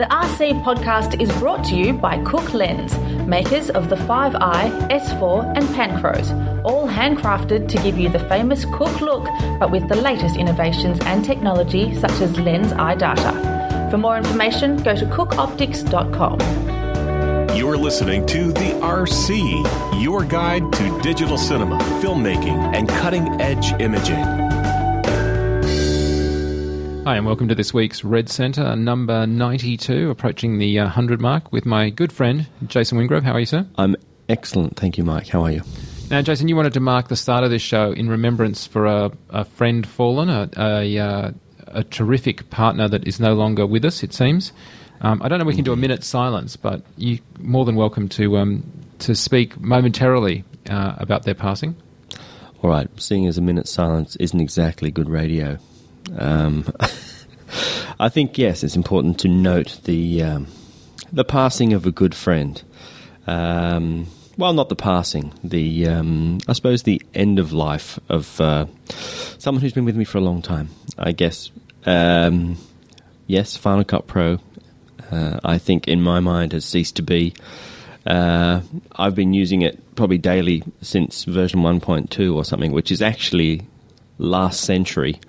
The RC podcast is brought to you by Cooke Lens, makers of the 5i, S4, and Panchros, all handcrafted to give you the famous Cooke look, but with the latest innovations and technology such as lens eye data. For more information, go to cookeoptics.com. You're listening to The RC, your guide to digital cinema, filmmaking, and cutting edge imaging. Hi, and welcome to this week's Red Centre, number 92, approaching the uh, 100 mark with my good friend, Jason Wingrove. How are you, sir? I'm excellent. Thank you, Mike. How are you? Now, Jason, you wanted to mark the start of this show in remembrance for a, a friend fallen, a, a, uh, a, terrific partner that is no longer with us, it seems. Um, I don't know if we can do a minute's silence, but you're more than welcome to, um, to speak momentarily uh, about their passing. All right. Seeing as a minute's silence isn't exactly good radio. Um, I think yes, it's important to note the um, the passing of a good friend. Um, well, not the passing, the um, I suppose the end of life of uh, someone who's been with me for a long time. I guess um, yes, Final Cut Pro. Uh, I think in my mind has ceased to be. Uh, I've been using it probably daily since version 1.2 or something, which is actually last century.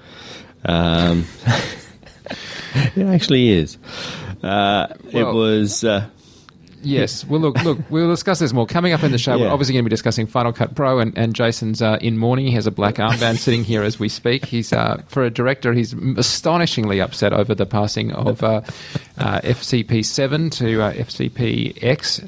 Um, it actually is. Uh, well, it was. Uh, yes. Well, look, look. We'll discuss this more coming up in the show. Yeah. We're obviously going to be discussing Final Cut Pro, and, and Jason's uh, in mourning. He has a black armband sitting here as we speak. He's uh, for a director. He's astonishingly upset over the passing of uh, uh, FCP seven to FCP X,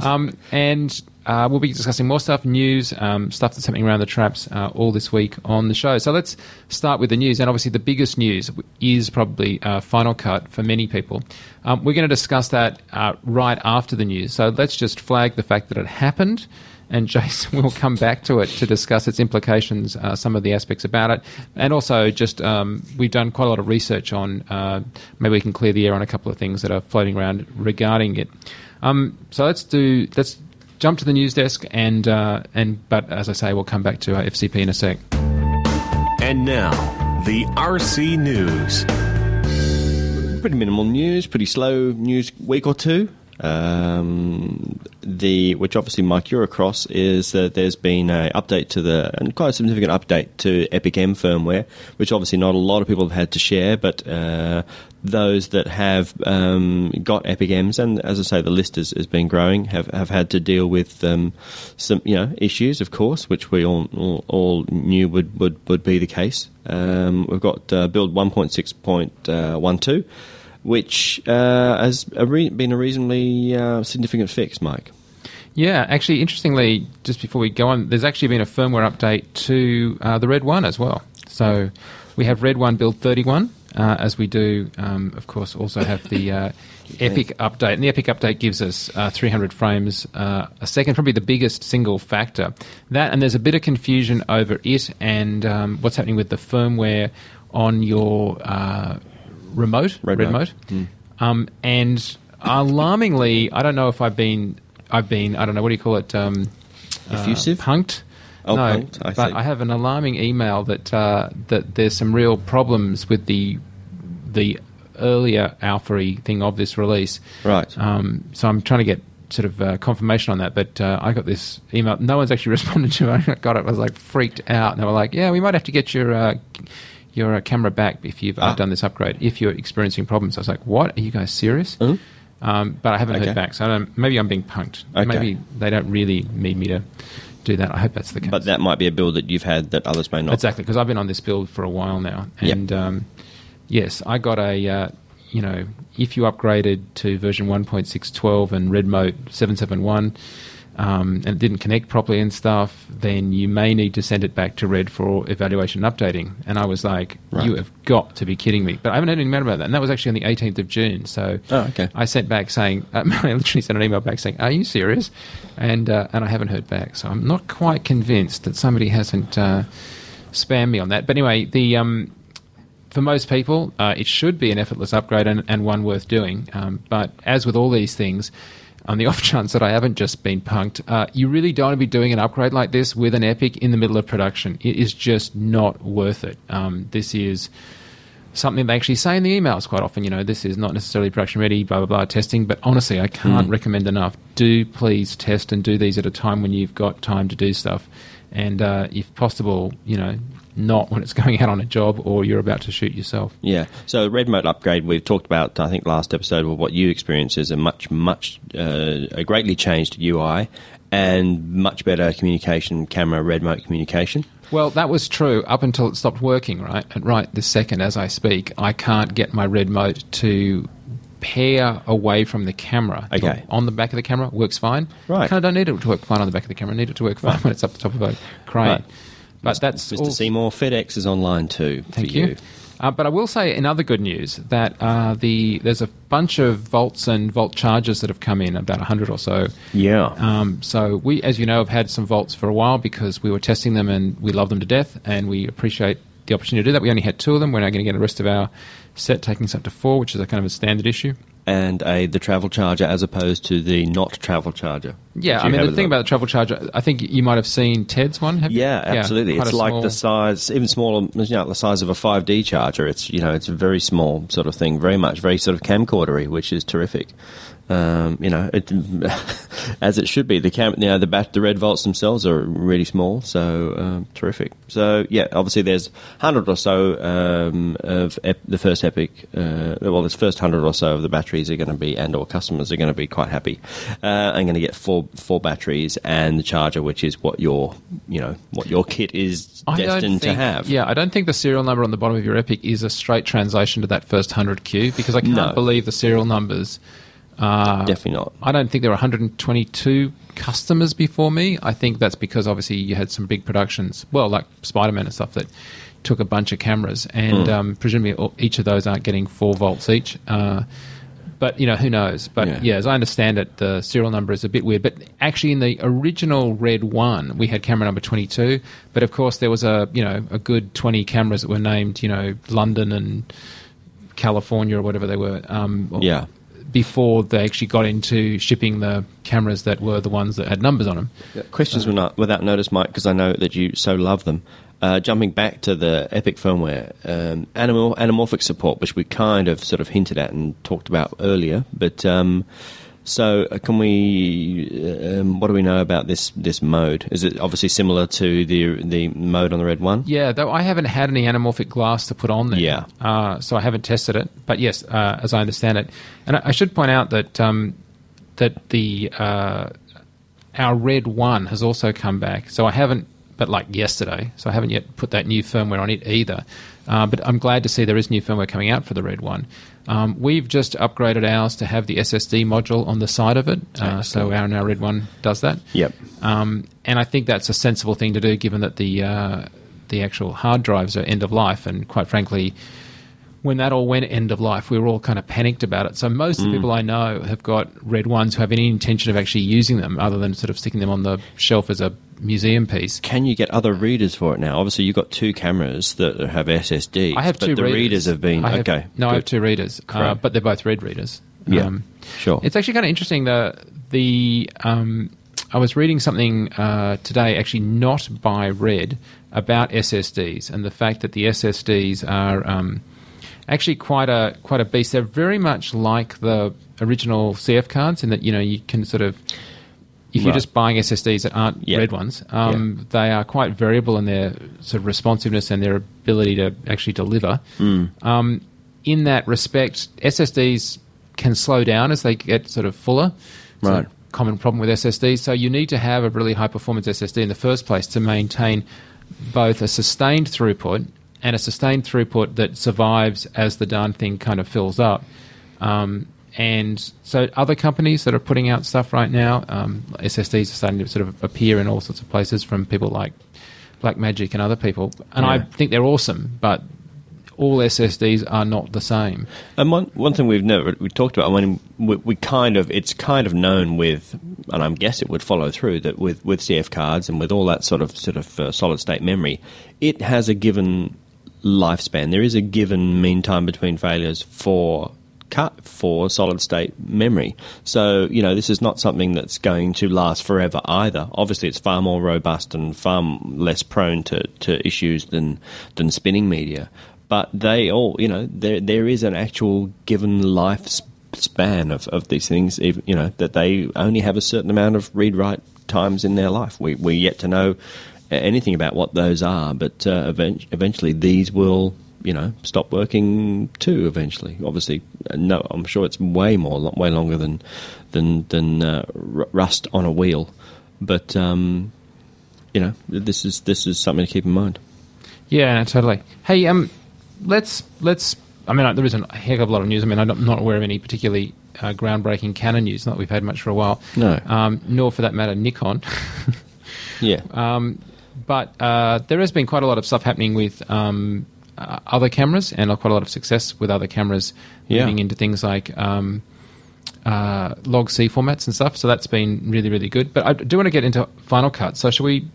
um, and uh, we'll be discussing more stuff, news, um, stuff that's happening around the traps uh, all this week on the show. So let's start with the news. And obviously, the biggest news is probably uh, Final Cut for many people. Um, we're going to discuss that uh, right after the news. So let's just flag the fact that it happened. And Jason will come back to it to discuss its implications, uh, some of the aspects about it, and also just um, we've done quite a lot of research on. Uh, maybe we can clear the air on a couple of things that are floating around regarding it. Um, so let's do let's jump to the news desk, and uh, and but as I say, we'll come back to uh, FCP in a sec. And now the RC News. Pretty minimal news, pretty slow news week or two. Um, the which obviously Mike you're across is that there's been an update to the and quite a significant update to Epic M firmware, which obviously not a lot of people have had to share, but uh, those that have um, got Epic M's and as I say the list has, has been growing have, have had to deal with um, some you know issues, of course, which we all all, all knew would, would, would be the case. Um, we've got uh, build 1.6.12 which uh, has a re- been a reasonably uh, significant fix, Mike. Yeah, actually, interestingly, just before we go on, there's actually been a firmware update to uh, the Red One as well. So we have Red One build 31, uh, as we do, um, of course, also have the uh, Epic update. And the Epic update gives us uh, 300 frames a second, probably the biggest single factor. That, and there's a bit of confusion over it and um, what's happening with the firmware on your remote, red, red remote, mm. um, and alarmingly, I don't know if I've been, I've been, I don't know what do you call it, um, effusive, uh, punked. Oh, no, punked, I but see. I have an alarming email that uh, that there's some real problems with the the earlier alpha thing of this release. Right. Um, so I'm trying to get sort of uh, confirmation on that. But uh, I got this email. No one's actually responded to it. I got it. I was like freaked out. And they were like, "Yeah, we might have to get your uh, your uh, camera back if you've uh, ah. done this upgrade. If you're experiencing problems, I was like, "What? Are you guys serious?" Mm-hmm. Um, but I haven't okay. heard back, so maybe I'm being punked. Okay. Maybe they don't really need me to do that. I hope that's the case. But that might be a build that you've had that others may not. Exactly, because I've been on this build for a while now, and yep. um, yes, I got a. Uh, you know, if you upgraded to version 1.612 and Redmote 771 um, and it didn't connect properly and stuff, then you may need to send it back to Red for evaluation and updating. And I was like, right. you have got to be kidding me. But I haven't heard any anything about that. And that was actually on the 18th of June. So oh, okay. I sent back saying, uh, I literally sent an email back saying, are you serious? And, uh, and I haven't heard back. So I'm not quite convinced that somebody hasn't uh, spammed me on that. But anyway, the. Um, for most people, uh, it should be an effortless upgrade and, and one worth doing. Um, but as with all these things, on the off chance that I haven't just been punked, uh, you really don't want to be doing an upgrade like this with an Epic in the middle of production. It is just not worth it. Um, this is something they actually say in the emails quite often. You know, this is not necessarily production ready, blah blah blah testing. But honestly, I can't recommend enough. Do please test and do these at a time when you've got time to do stuff, and uh, if possible, you know, not when it's going out on a job or you're about to shoot yourself. Yeah. So Redmote upgrade we've talked about. I think last episode of what you experience is a much much uh, a greatly changed UI and much better communication camera Redmote communication. Well, that was true up until it stopped working, right? And right this second, as I speak, I can't get my Redmote to pair away from the camera. Okay. On the back of the camera works fine. Right. Kind of don't need it to work fine on the back of the camera. I need it to work fine when it's up the top of a crane. Right. But that's Mr. all- Seymour FedEx is online too. Thank for you. Uh, but I will say, in other good news, that uh, the there's a bunch of volts and volt chargers that have come in, about hundred or so. Yeah. Um, so we, as you know, have had some volts for a while because we were testing them and we love them to death, and we appreciate the opportunity to do that. We only had two of them. We're now going to get the rest of our set taking us up to four, which is a kind of a standard issue. And a the travel charger as opposed to the not travel charger. Yeah, I mean the thing about the travel charger, I think you might have seen Ted's one. Have you? Yeah, absolutely. quite it's like small- the size, even smaller, you know, the size of a 5D charger. It's you know, it's a very small sort of thing, very much, very sort of camcordery, which is terrific. Um, you know, it, as it should be. The cam, you know, the bat, the red volts themselves are really small, so um, terrific. So yeah, obviously there's hundred or so um, of ep- the first Epic. Uh, well, this first hundred or so of the batteries are going to be, and or customers are going to be quite happy. Uh, I'm going to get four four batteries and the charger, which is what your you know what your kit is I don't destined to think- have. Yeah, I don't think the serial number on the bottom of your Epic is a straight translation to that first 100Q because I can't No. believe the serial numbers. Uh, Definitely not. I don't think there were 122 customers before me. I think that's because obviously you had some big productions, well, like Spider Man and stuff that took a bunch of cameras, and um, presumably each of those aren't getting four volts each. Uh, but you know who knows? But Yeah. yeah. as I understand it, the serial number is a bit weird. But actually, in the original Red One, we had camera number twenty-two. But of course, there was a you know a good twenty cameras that were named you know London and California or whatever they were. Um, or- Yeah. Before they actually got into shipping the cameras that were the ones that had numbers on them. Questions without, without notice, Mike, because I know that you so love them. Uh, jumping back to the Epic firmware, um, animal, anamorphic support, which we kind of sort of hinted at and talked about earlier. But um, so, uh, can we? Um, what do we know about this this mode? Is it obviously similar to the the mode on the Red One? Yeah, though I haven't had any anamorphic glass to put on there. Yeah. Uh, so I haven't tested it. But yes, uh, as I understand it, and I, I should point out that um, that the uh, our red one has also come back. So I haven't, but like yesterday. So I haven't yet put that new firmware on it either. Uh, but I'm glad to see there is new firmware coming out for the red one. Um, we've just upgraded ours to have the SSD module on the side of it. Uh, so our now red one does that. Yep. Um, and I think that's a sensible thing to do, given that the uh, the actual hard drives are end of life, and quite frankly, when that all went end of life, we were all kind of panicked about it. So most of the people I know have got red ones who have any intention of actually using them, other than sort of sticking them on the shelf as a museum piece. Can you get other readers for it now? Obviously, you've got two cameras that have SSDs. I have but two the readers. have been have- okay. No, I have good. two readers, uh, but they're both red readers. Yeah, Um, sure. It's actually kind of interesting. The the um, I was reading something uh, today, actually not by Red, about SSDs and the fact that the SSDs are um, actually quite a quite a beast. They're very much like the original CF cards in that you know you can sort of. If you're Right. just buying SSDs that aren't Yeah. red ones, um, they are quite variable in their sort of responsiveness and their ability to actually deliver. Um, in that respect, SSDs can slow down as they get sort of fuller. It's a Right. common problem with SSDs. So you need to have a really high performance SSD in the first place to maintain both a sustained throughput and a sustained throughput that survives as the darn thing kind of fills up. Um, and so other companies that are putting out stuff right now, um, SSDs are starting to sort of appear in all sorts of places from people like Blackmagic and other people. And I think they're awesome, but all SSDs are not the same. And one one thing we've never we talked about. I mean, we, we kind of it's kind of known with, and I guess it would follow through that with with CF cards and with all that sort of sort of uh, solid state memory, it has a given lifespan. There is a given mean time between failures for cut for solid state memory. So, you know, this is not something that's going to last forever either. Obviously, it's far more robust and far less prone to, to issues than, than spinning media. but they all, you know, there there is an actual given lifespan of, of these things, you know, that they only have a certain amount of read write times in their life. We we yet to know anything about what those are, but uh, eventually these will you know stop working too. Eventually, obviously, uh, no, I'm sure it's way more, way longer than than than uh, rust on a wheel. But um, you know, this is this is something to keep in mind. Yeah, totally. Hey, um, let's let's. I mean, there isn't a heck of a lot of news. I mean, I'm not aware of any particularly uh, groundbreaking Canon news. Not that we've had much for a while. No. Um, nor, for that matter, Nikon. yeah. Um, but uh, there has been quite a lot of stuff happening with um, uh, other cameras, and quite a lot of success with other cameras yeah. moving into things like um, uh, log C formats and stuff. So that's been really, really good. But I do want to get into Final Cut. So should we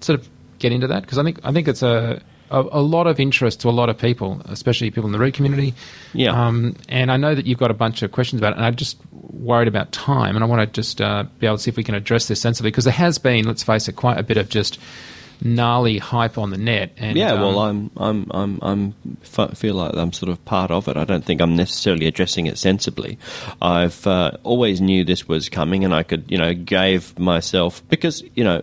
sort of get into that? Because I think I think it's a, a, a lot of interest to a lot of people, especially people in the Root community. Yeah. Um, and I know that you've got a bunch of questions about it, and I'm just worried about time, and I want to just uh, be able to see if we can address this sensibly because there has been, let's face it, quite a bit of just gnarly hype on the net. And, yeah, well, um, I'm, I'm, I'm, I'm, feel like I'm sort of part of it. I don't think I'm necessarily addressing it sensibly. I've uh, always knew this was coming, and I could, you know, gave myself because you know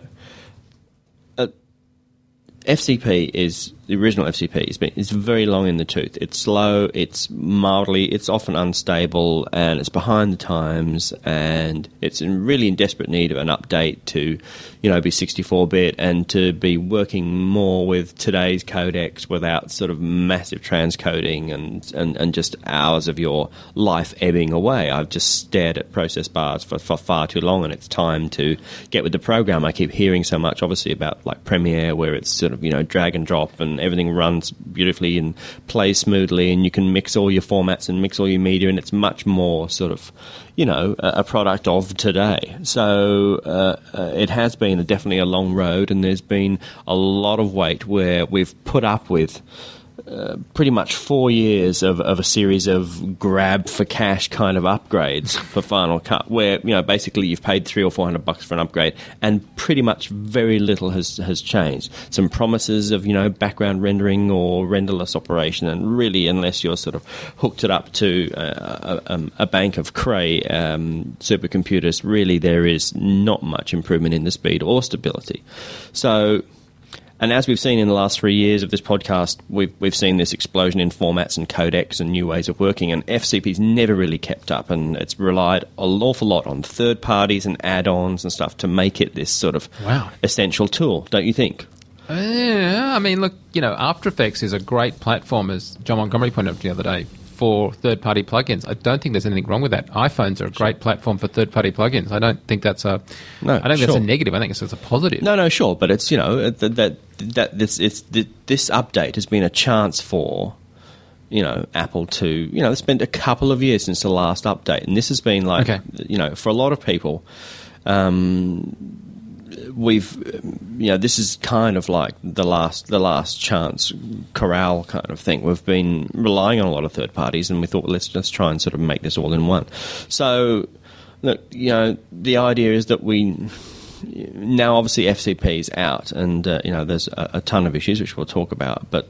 FCP is the original FCP. It's, been, it's very long in the tooth. It's slow. It's mildly. It's often unstable, and it's behind the times. And it's in really in desperate need of an update to, you know, be 64-bit and to be working more with today's codecs without sort of massive transcoding and and, and just hours of your life ebbing away. I've just stared at process bars for, for far too long, and it's time to get with the program. I keep hearing so much, obviously, about like Premiere, where it's sort of you know drag and drop, and everything runs beautifully and plays smoothly, and you can mix all your formats and mix all your media, and it's much more sort of you know a, a product of today. So uh, uh, it has been definitely a long road, and there's been a lot of weight where we've put up with pretty much four years of, of a series of grab for cash kind of upgrades for Final Cut, where you know basically you've paid three or four hundred bucks for an upgrade, and pretty much very little has has changed. Some promises of you know background rendering or renderless operation, and really unless you're sort of hooked it up to uh, a, um, a, bank of Cray um, supercomputers, really there is not much improvement in the speed or stability. So and as we've seen in the last three years of this podcast, we've, we've seen this explosion in formats and codecs and new ways of working, and FCP's never really kept up, and it's relied an awful lot on third parties and add ons and stuff to make it this sort of wow. essential tool, don't you think? Yeah, I mean, look, you know, After Effects is a great platform, as John Montgomery pointed out the other day, for third party plugins. I don't think there's anything wrong with that. iPhones are a great platform for third party plugins. I don't think that's a no, I don't think sure. that's a negative. I think it's, it's a positive. No, no, sure, but it's you know that that, that this it's this update has been a chance for you know Apple to you know it's been a couple of years since the last update, and this has been like okay. you know for a lot of people. Um, we've you know this is kind of like the last the last chance corral kind of thing. We've been relying on a lot of third parties, and we thought let's just try and sort of make this all in one. So, look, you know, the idea is that we now obviously FCP is out, and uh, you know there's a, a, ton of issues which we'll talk about. But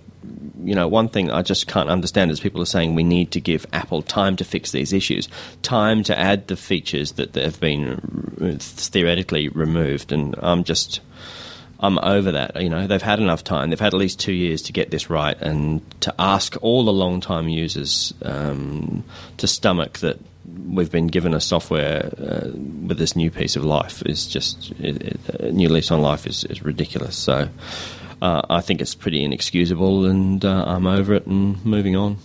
you know, one thing I just can't understand is people are saying we need to give Apple time to fix these issues, time to add the features that have been theoretically removed, and I'm just. I'm over that. You know, they've had enough time. They've had at least two years to get this right, and to ask all the long-time users um, to stomach that we've been given a software uh, with this new piece of life is just it, it, a new lease on life is, is ridiculous. So uh, I think it's pretty inexcusable, and uh, I'm over it and moving on.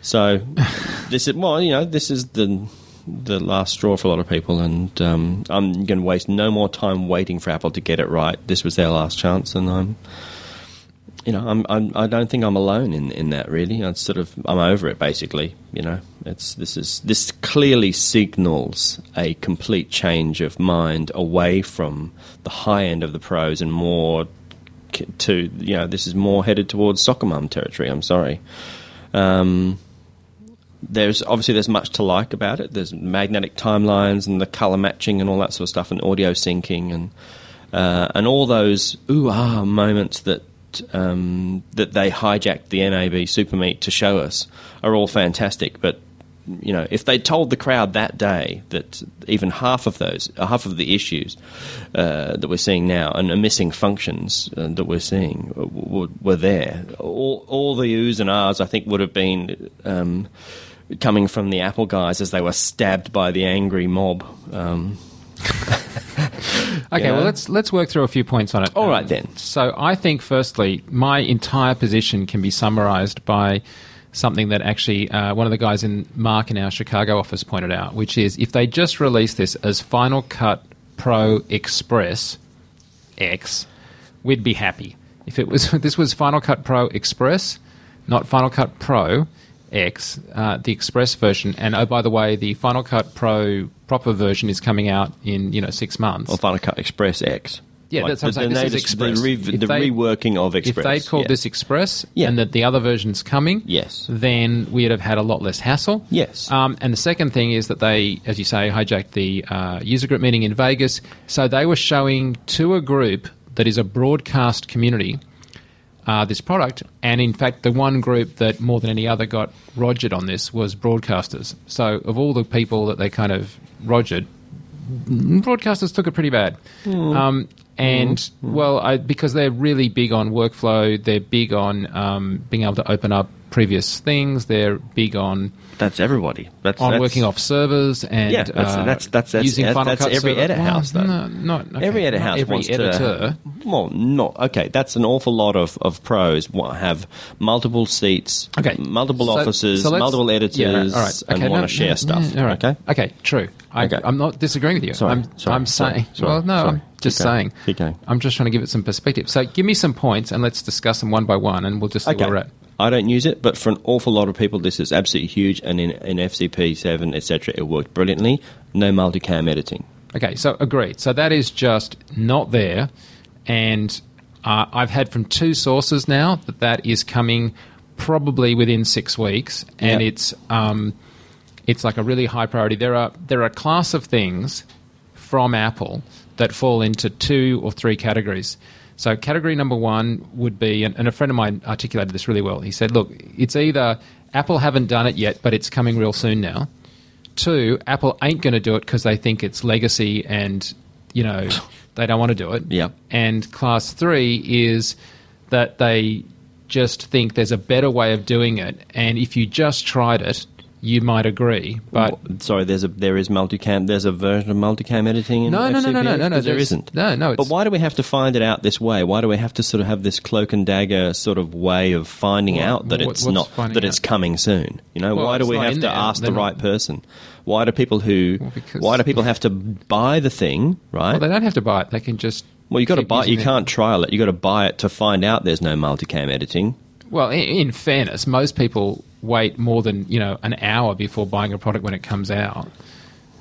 So this is well, you know, this is the the last straw for a lot of people, and um, I'm going to waste no more time waiting for Apple to get it right. This was their last chance, and I'm you know, I'm, I'm, I do not think I'm alone in, in that. Really, I sort of I'm over it. Basically, you know, it's this is this clearly signals a complete change of mind away from the high end of the pros and more to you know this is more headed towards soccer mum territory. I'm sorry. Um, there's obviously there's much to like about it. There's magnetic timelines and the color matching and all that sort of stuff, and audio syncing and uh, and all those ooh ah moments that um, that they hijacked the NAB super meet to show us are all fantastic. But you know, if they told the crowd that day that even half of those, uh, half of the issues uh, that we're seeing now and the missing functions uh, that we're seeing w- were there, all, all the oohs and ahs, I think, would have been um, coming from the Apple guys as they were stabbed by the angry mob. Um, okay, well let's let's work through a few points on it. All right then. So I think, firstly, my entire position can be summarised by something that actually uh, one of the guys in Mark in our Chicago office pointed out, which is if they just release this as Final Cut Pro Express X, we'd be happy. If it was this was Final Cut Pro Express, not Final Cut Pro X, uh, the Express version, and oh by the way, the Final Cut Pro proper version is coming out in you know six months. Or Final Cut Express X. Yeah, Like that's what I'm the, saying. This is the, Express. re- the they- reworking of Express. If they called yeah. this Express Yeah. and that the other version's coming, Yes. then we'd have had a lot less hassle. Yes. Um, and the second thing is that they, as you say, hijacked the uh, user group meeting in Vegas. So they were showing to a group that is a broadcast community uh, this product. And in fact, the one group that more than any other got rogered on this was broadcasters. So of all the people that they kind of rogered, broadcasters took it pretty bad. Um, and well, I, because they're really big on workflow, they're big on um, being able to open up previous things. They're big on That's everybody. That's, on that's, working off servers and Yeah, that's- uh, that's- that's- that's- using Final that's Cut every server. edit house, though. No, not okay, Every edit not house every wants editor. to. Well, not okay. That's an awful lot of, of pros have multiple seats, Okay, multiple So- offices, so multiple editors, yeah, all right. and Okay, want no, to share no, stuff. yeah, all right. Okay, okay, true. I, Okay. I'm not disagreeing with you. Sorry, I'm, sorry, I'm saying. sorry, well, no, sorry. I'm just saying. going. I'm just trying to give it some perspective. So give me some points and let's discuss them one by one, and we'll just okay. at. I don't use it, but for an awful lot of people, this is absolutely huge. And in, in FCP seven, etc., it worked brilliantly. No multicam editing. Okay, so agreed. So that is just not there, and uh, I've had from two sources now that that is coming probably within six weeks, and Yep. it's um, it's like a really high priority. There are there are a class of things from Apple that fall into two or three categories. So category number one would be, and, and a friend of mine articulated this really well. He said, "Look, it's either Apple haven't done it yet, but it's coming real soon now." Two, Apple ain't going to do it because they think it's legacy and, you know, they don't want to do it. Yep. And class three is that they just think there's a better way of doing it. And if you just tried it, you might agree. But sorry, there's a there is multicam. There's a version of multicam editing. In No, no, no, no, no, no, no, there's- isn't. no, no, But why do we have to find it out this way? Why do we have to sort of have this cloak and dagger sort of way of finding What- out that what- it's not that out? it's coming soon? You know, Well, why do we have to there. ask the They're not- right person? Why do people who Well, why do people have to buy the thing? Right. well, they don't have to buy it. They can just. Well, you got to buy. You it. can't trial it. You got to buy it to find out there's no multicam editing. Well, in, in fairness, most people wait more than you know an hour before buying a product when it comes out.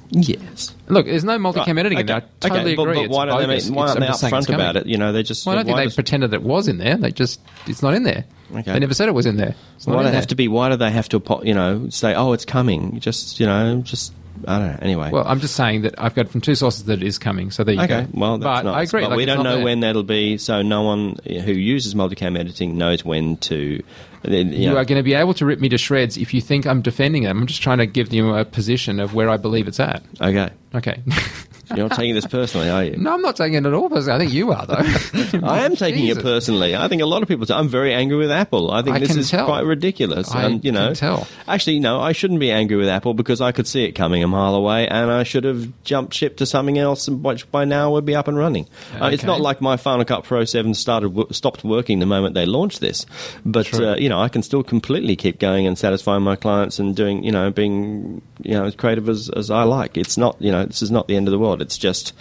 Yes. Look, there's no multicam editing in there. I totally okay, but, agree. but it's why don't they? Make, why aren't they I'm upfront about it? You know, they just. Well, I don't think they does- pretended it was in there. They just it's not in there. Okay. They never said it was in there. It's not Why in do they there. have to be? Why do they have to? You know, say, "Oh, it's coming." Just you know, just I don't know. Anyway. Well, I'm just saying that I've got from two sources that it is coming. So there you okay. go. Well, that's but nice. I agree. But like, we don't not know there. when that'll be, so no one who uses multicam editing knows when to. You, You know, are going to be able to rip me to shreds if you think I'm defending them. I'm just trying to give you a position of where I believe it's at. okay. Okay. You're not taking this personally, are you? no, I'm not taking it at all. Personally. I think you are, though. I am taking Jesus. it personally. I think a lot of people. Say, I'm very angry with Apple. I think I this is tell. quite ridiculous. I and you know, can tell. actually, no, I shouldn't be angry with Apple because I could see it coming a mile away, and I should have jumped ship to something else, and which by now would be up and running. Uh, it's not like my Final Cut Pro Seven started stopped working the moment they launched this, but uh, you know, I can still completely keep going and satisfying my clients and doing, you know, being you know as creative as, as I like. It's not, you know, this is not the end of the world. It's just,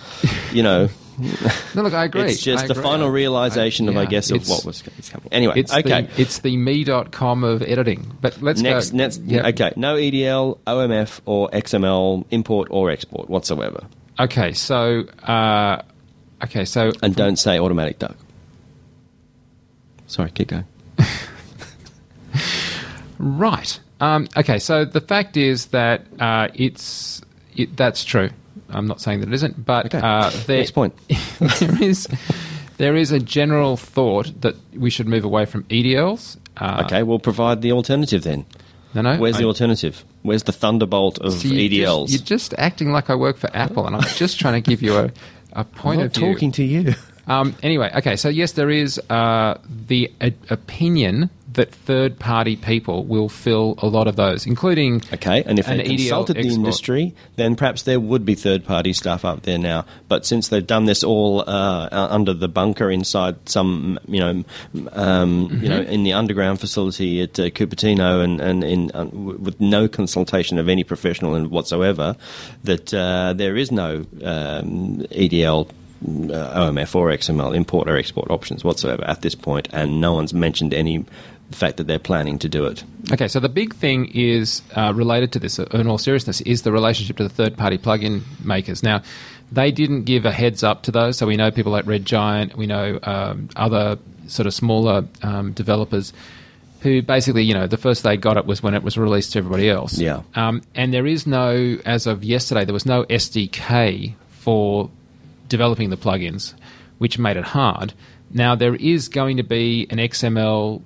you know. no, look, I agree. It's just I the agree. final I- realization of, I guess, of what was coming. Anyway, It's okay. the it's the me.com of editing. But let's next, go. next, Yeah. okay. No EDL, OMF, or XML import or export whatsoever, Okay, so uh, okay, so and don't say automatic duck. Sorry, keep going. right. Um, okay, so the fact is that uh, it's it, that's true. I'm not saying that it isn't, but Okay. uh, there, Next point. there is There is a general thought that we should move away from EDLs. Uh, Okay, we'll provide the alternative then. No, no. Where's I- the alternative? Where's the thunderbolt of See, you're EDLs? Just, you're just acting like I work for Apple, and I'm just trying to give you a, a I'm point not of view. talking to you. Um, anyway, okay, so yes, there is uh, the uh, opinion that third party people will fill a lot of those, including. Okay, and if they EDL consulted the export. industry, then perhaps there would be third-party stuff up there now. But since they've done this all uh, uh, under the bunker inside some, you know, um, you know, in the underground facility at uh, Cupertino, and and in uh, w- with no consultation of any professional in whatsoever, that uh, there is no um, EDL. Uh, OMF or XML import or export options whatsoever at this point, and no one's mentioned any fact that they're planning to do it. Okay, so the big thing is uh, related to this, uh, in all seriousness, is the relationship to the third party plugin makers. Now, they didn't give a heads up to those, so we know people like Red Giant, we know um, other sort of smaller um, developers who basically, you know, the first they got it was when it was released to everybody else. Yeah. Um, and there is no, as of yesterday, there was no SDK for developing the plugins, which made it hard. Now, there is going to be an XML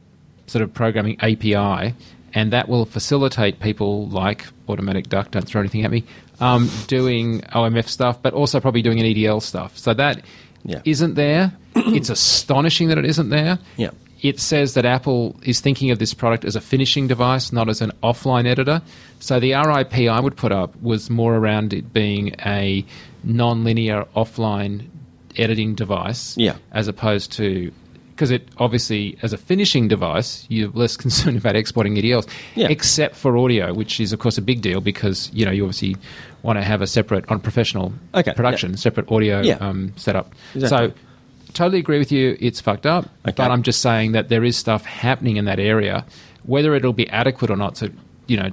sort of programming API, and that will facilitate people like Automatic Duck, don't throw anything at me, um, doing OMF stuff, but also probably doing an EDL stuff. So that Yeah. not there. it's astonishing that it isn't there. Yeah. It says that Apple is thinking of this product as a finishing device, not as an offline editor. So the RIP I would put up was more around it being a non-linear offline editing device, Yeah. as opposed to because it obviously as a finishing device you're less concerned about exporting EDLs, Yeah. except for audio, which is of course a big deal because you know you obviously want to have a separate on professional Okay, production, separate audio Yeah. um, setup. Exactly. So totally agree with you. It's fucked up, Okay. but I'm just saying that there is stuff happening in that area. Whether it'll be adequate or not, so you know,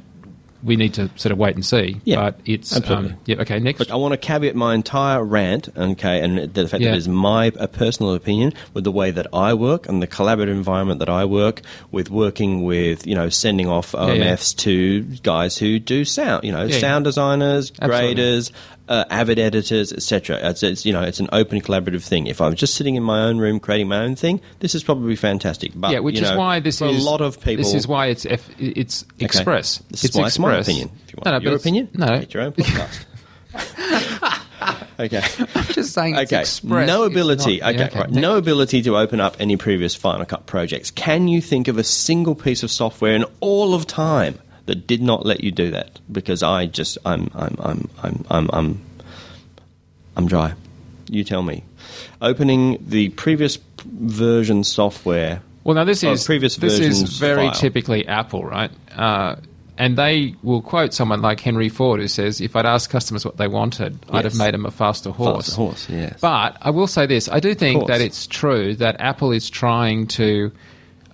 we need to sort of wait and see. Yeah, but it's absolutely. Um, yeah. Okay, next. Look, I want to caveat my entire rant, okay, and the fact Yeah. that it is my a personal opinion with the way that I work and the collaborative environment that I work with, working with, you know, sending off yeah. OMFs to guys who do sound, you know, Yeah. sound designers, Absolutely. graders, uh, avid editors, etc. It's, it's you know, it's an open collaborative thing. If I'm just sitting in my own room creating my own thing, this is probably fantastic. But yeah, which you is why this for is a lot of people. This is why it's F, it's Express. This it's is why it's my Express. opinion. If you want No, no, your opinion, No, make your own podcast. okay. I'm just saying. It's Okay. Express. No It's ability. not- okay. yeah, right. No ability to open up any previous Final Cut projects. Can you think of a single piece of software in all of time that did not let you do that? Because I just, I'm, I'm, I'm, I'm, I'm, I'm, I'm dry. You tell me. Opening the previous version software. Well, now this Oh, is previous this is very file. typically Apple, right? Uh, and they will quote someone like Henry Ford who says, "If I'd asked customers what they wanted, I'd have made them a faster horse." Faster horse, yes. But I will say this: I do think that it's true that Apple is trying to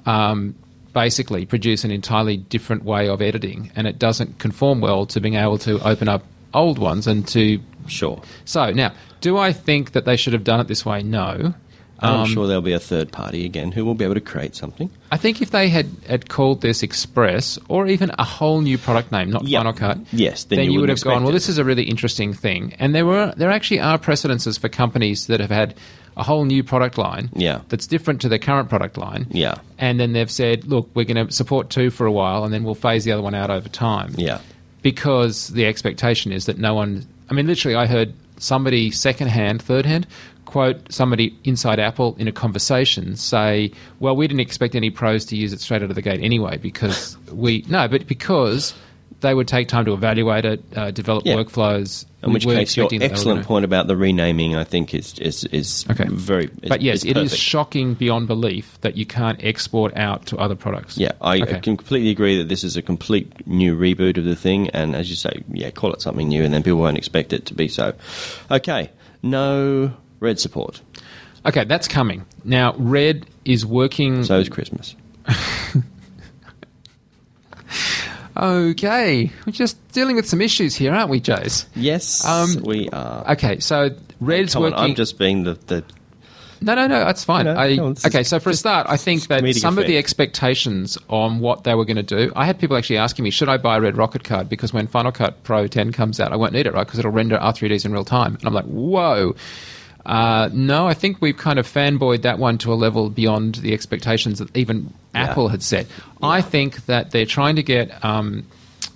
um, basically produce an entirely different way of editing, and it doesn't conform well to being able to open up old ones and to. Sure. So now, do I think that they should have done it this way? No. I'm Um, sure there'll be a third party again who will be able to create something. I think if they had, had called this Express or even a whole new product name, not Yeah. Final Cut, Yes, then then, you you, would have gone. Well, it." this is a really interesting thing, and there were there actually are precedences for companies that have had a whole new product line, Yeah. that's different to their current product line, Yeah. and then they've said, look, we're going to support two for a while, and then we'll phase the other one out over time, Yeah. because the expectation is that no one. I mean, literally, I heard somebody secondhand, third hand, quote somebody inside Apple in a conversation say, "Well, we didn't expect any pros to use it straight out of the gate anyway because we no, but because they would take time to evaluate it, uh, develop Yeah. workflows." In we which case, your excellent point about the renaming, I think, is is is Okay. very. Is, But yes, is it is shocking beyond belief that you can't export out to other products. Yeah, I Okay. can completely agree that this is a complete new reboot of the thing, and as you say, yeah, call it something new, and then people won't expect it to be so. Okay, no red support. Okay, that's coming now. Red is working. So is Christmas. Okay, we're just dealing with some issues here, aren't we, Jace? Yes, Um, we are. Okay, so Red's Come on, working. I'm just being the, the No, no, no, that's fine. I, this okay, is so for a start, I think that some of the expectations on what they were going to do, I had people actually asking me, should I buy a Red Rocket card? Because when Final Cut Pro 10 comes out, I won't need it, right? Because it'll render R3Ds in real time. And I'm like, whoa. Uh, no, I think we've kind of fanboyed that one to a level beyond the expectations that even Yeah. Apple had set. I think that they're trying to get um,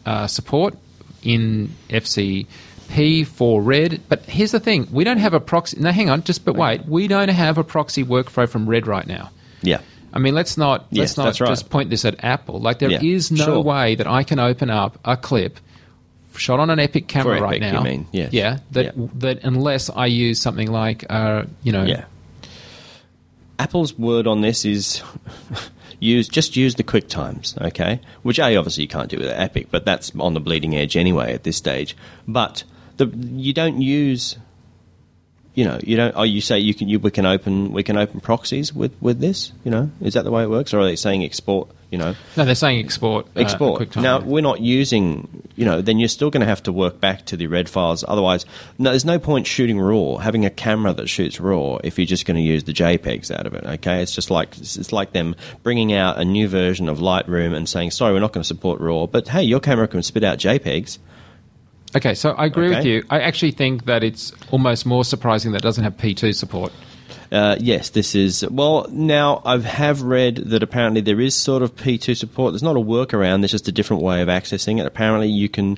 uh, support in FCP for Red. But here's the thing: we don't have a proxy. No, hang on, just but wait, we don't have a proxy workflow from Red right now. Yeah. I mean, let's not Yes, let's not right. just point this at Apple. Like there is Yeah, no sure. way that I can open up a clip shot on an Epic camera right now. you mean, yes. Yeah, that Yeah. that unless I use something like uh, you know, Yeah. Apple's word on this is use just use the quick times, okay? Which a obviously you can't do with Epic, but that's on the bleeding edge anyway at this stage. But the you don't use you know, you don't. Oh, you say you can. You, we can open. We can open proxies with with this. You know, is that the way it works, or are they saying export? You know, no, they're saying export. uh, export. Now we're not using. You know, then you're still going to have to work back to the red files. Otherwise, no, there's no point shooting raw, having a camera that shoots raw if you're just going to use the JPEGs out of it. Okay, it's just like it's like them bringing out a new version of Lightroom and saying, "Sorry, we're not going to support raw, but hey, your camera can spit out JPEGs." Okay, so I agree with you. I actually think that it's almost more surprising that it doesn't have P2 support. Uh, yes, this is. Well, now I have read that apparently there is sort of P2 support. There's not a workaround, there's just a different way of accessing it. Apparently, you can.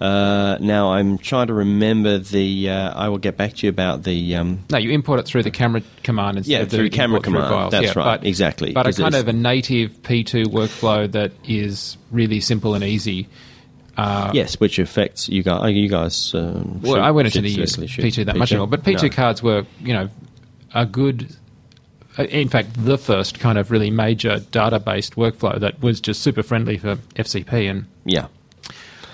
Uh, now, I'm trying to remember the. Uh, I will get back to you about the. Um, No, you import it through the camera command instead Yeah, of the through camera import through. Files. That's yeah, right, but, exactly, But a kind of a native P2 workflow that is really simple and easy. Uh, yes, which affects you guys. You guys. Um, Well, should- I went into the use certainly. P2 that much anymore, but P2 No. cards were, you know, a good, in fact, the first kind of really major data-based workflow that was just super friendly for FCP, and Yeah.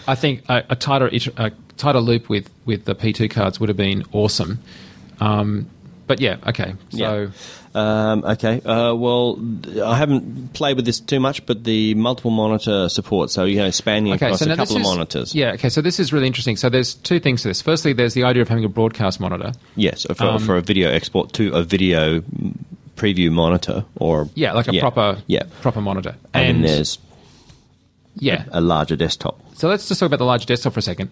I think a, a tighter a tighter loop with with the P2 cards would have been awesome. Um, but yeah, okay, so. Um, okay. Uh, well, I haven't played with this too much, but the multiple monitor support, so you know, spanning across now a couple of is- monitors. Yeah, okay, so this is really interesting. So there's two things to this. Firstly, there's the idea of having a broadcast monitor. Yes, for, Um, for a video export to a video preview monitor, or Yeah, like a proper yeah, proper monitor. and, And, then there's yeah. a larger desktop. So let's just talk about the larger desktop for a second.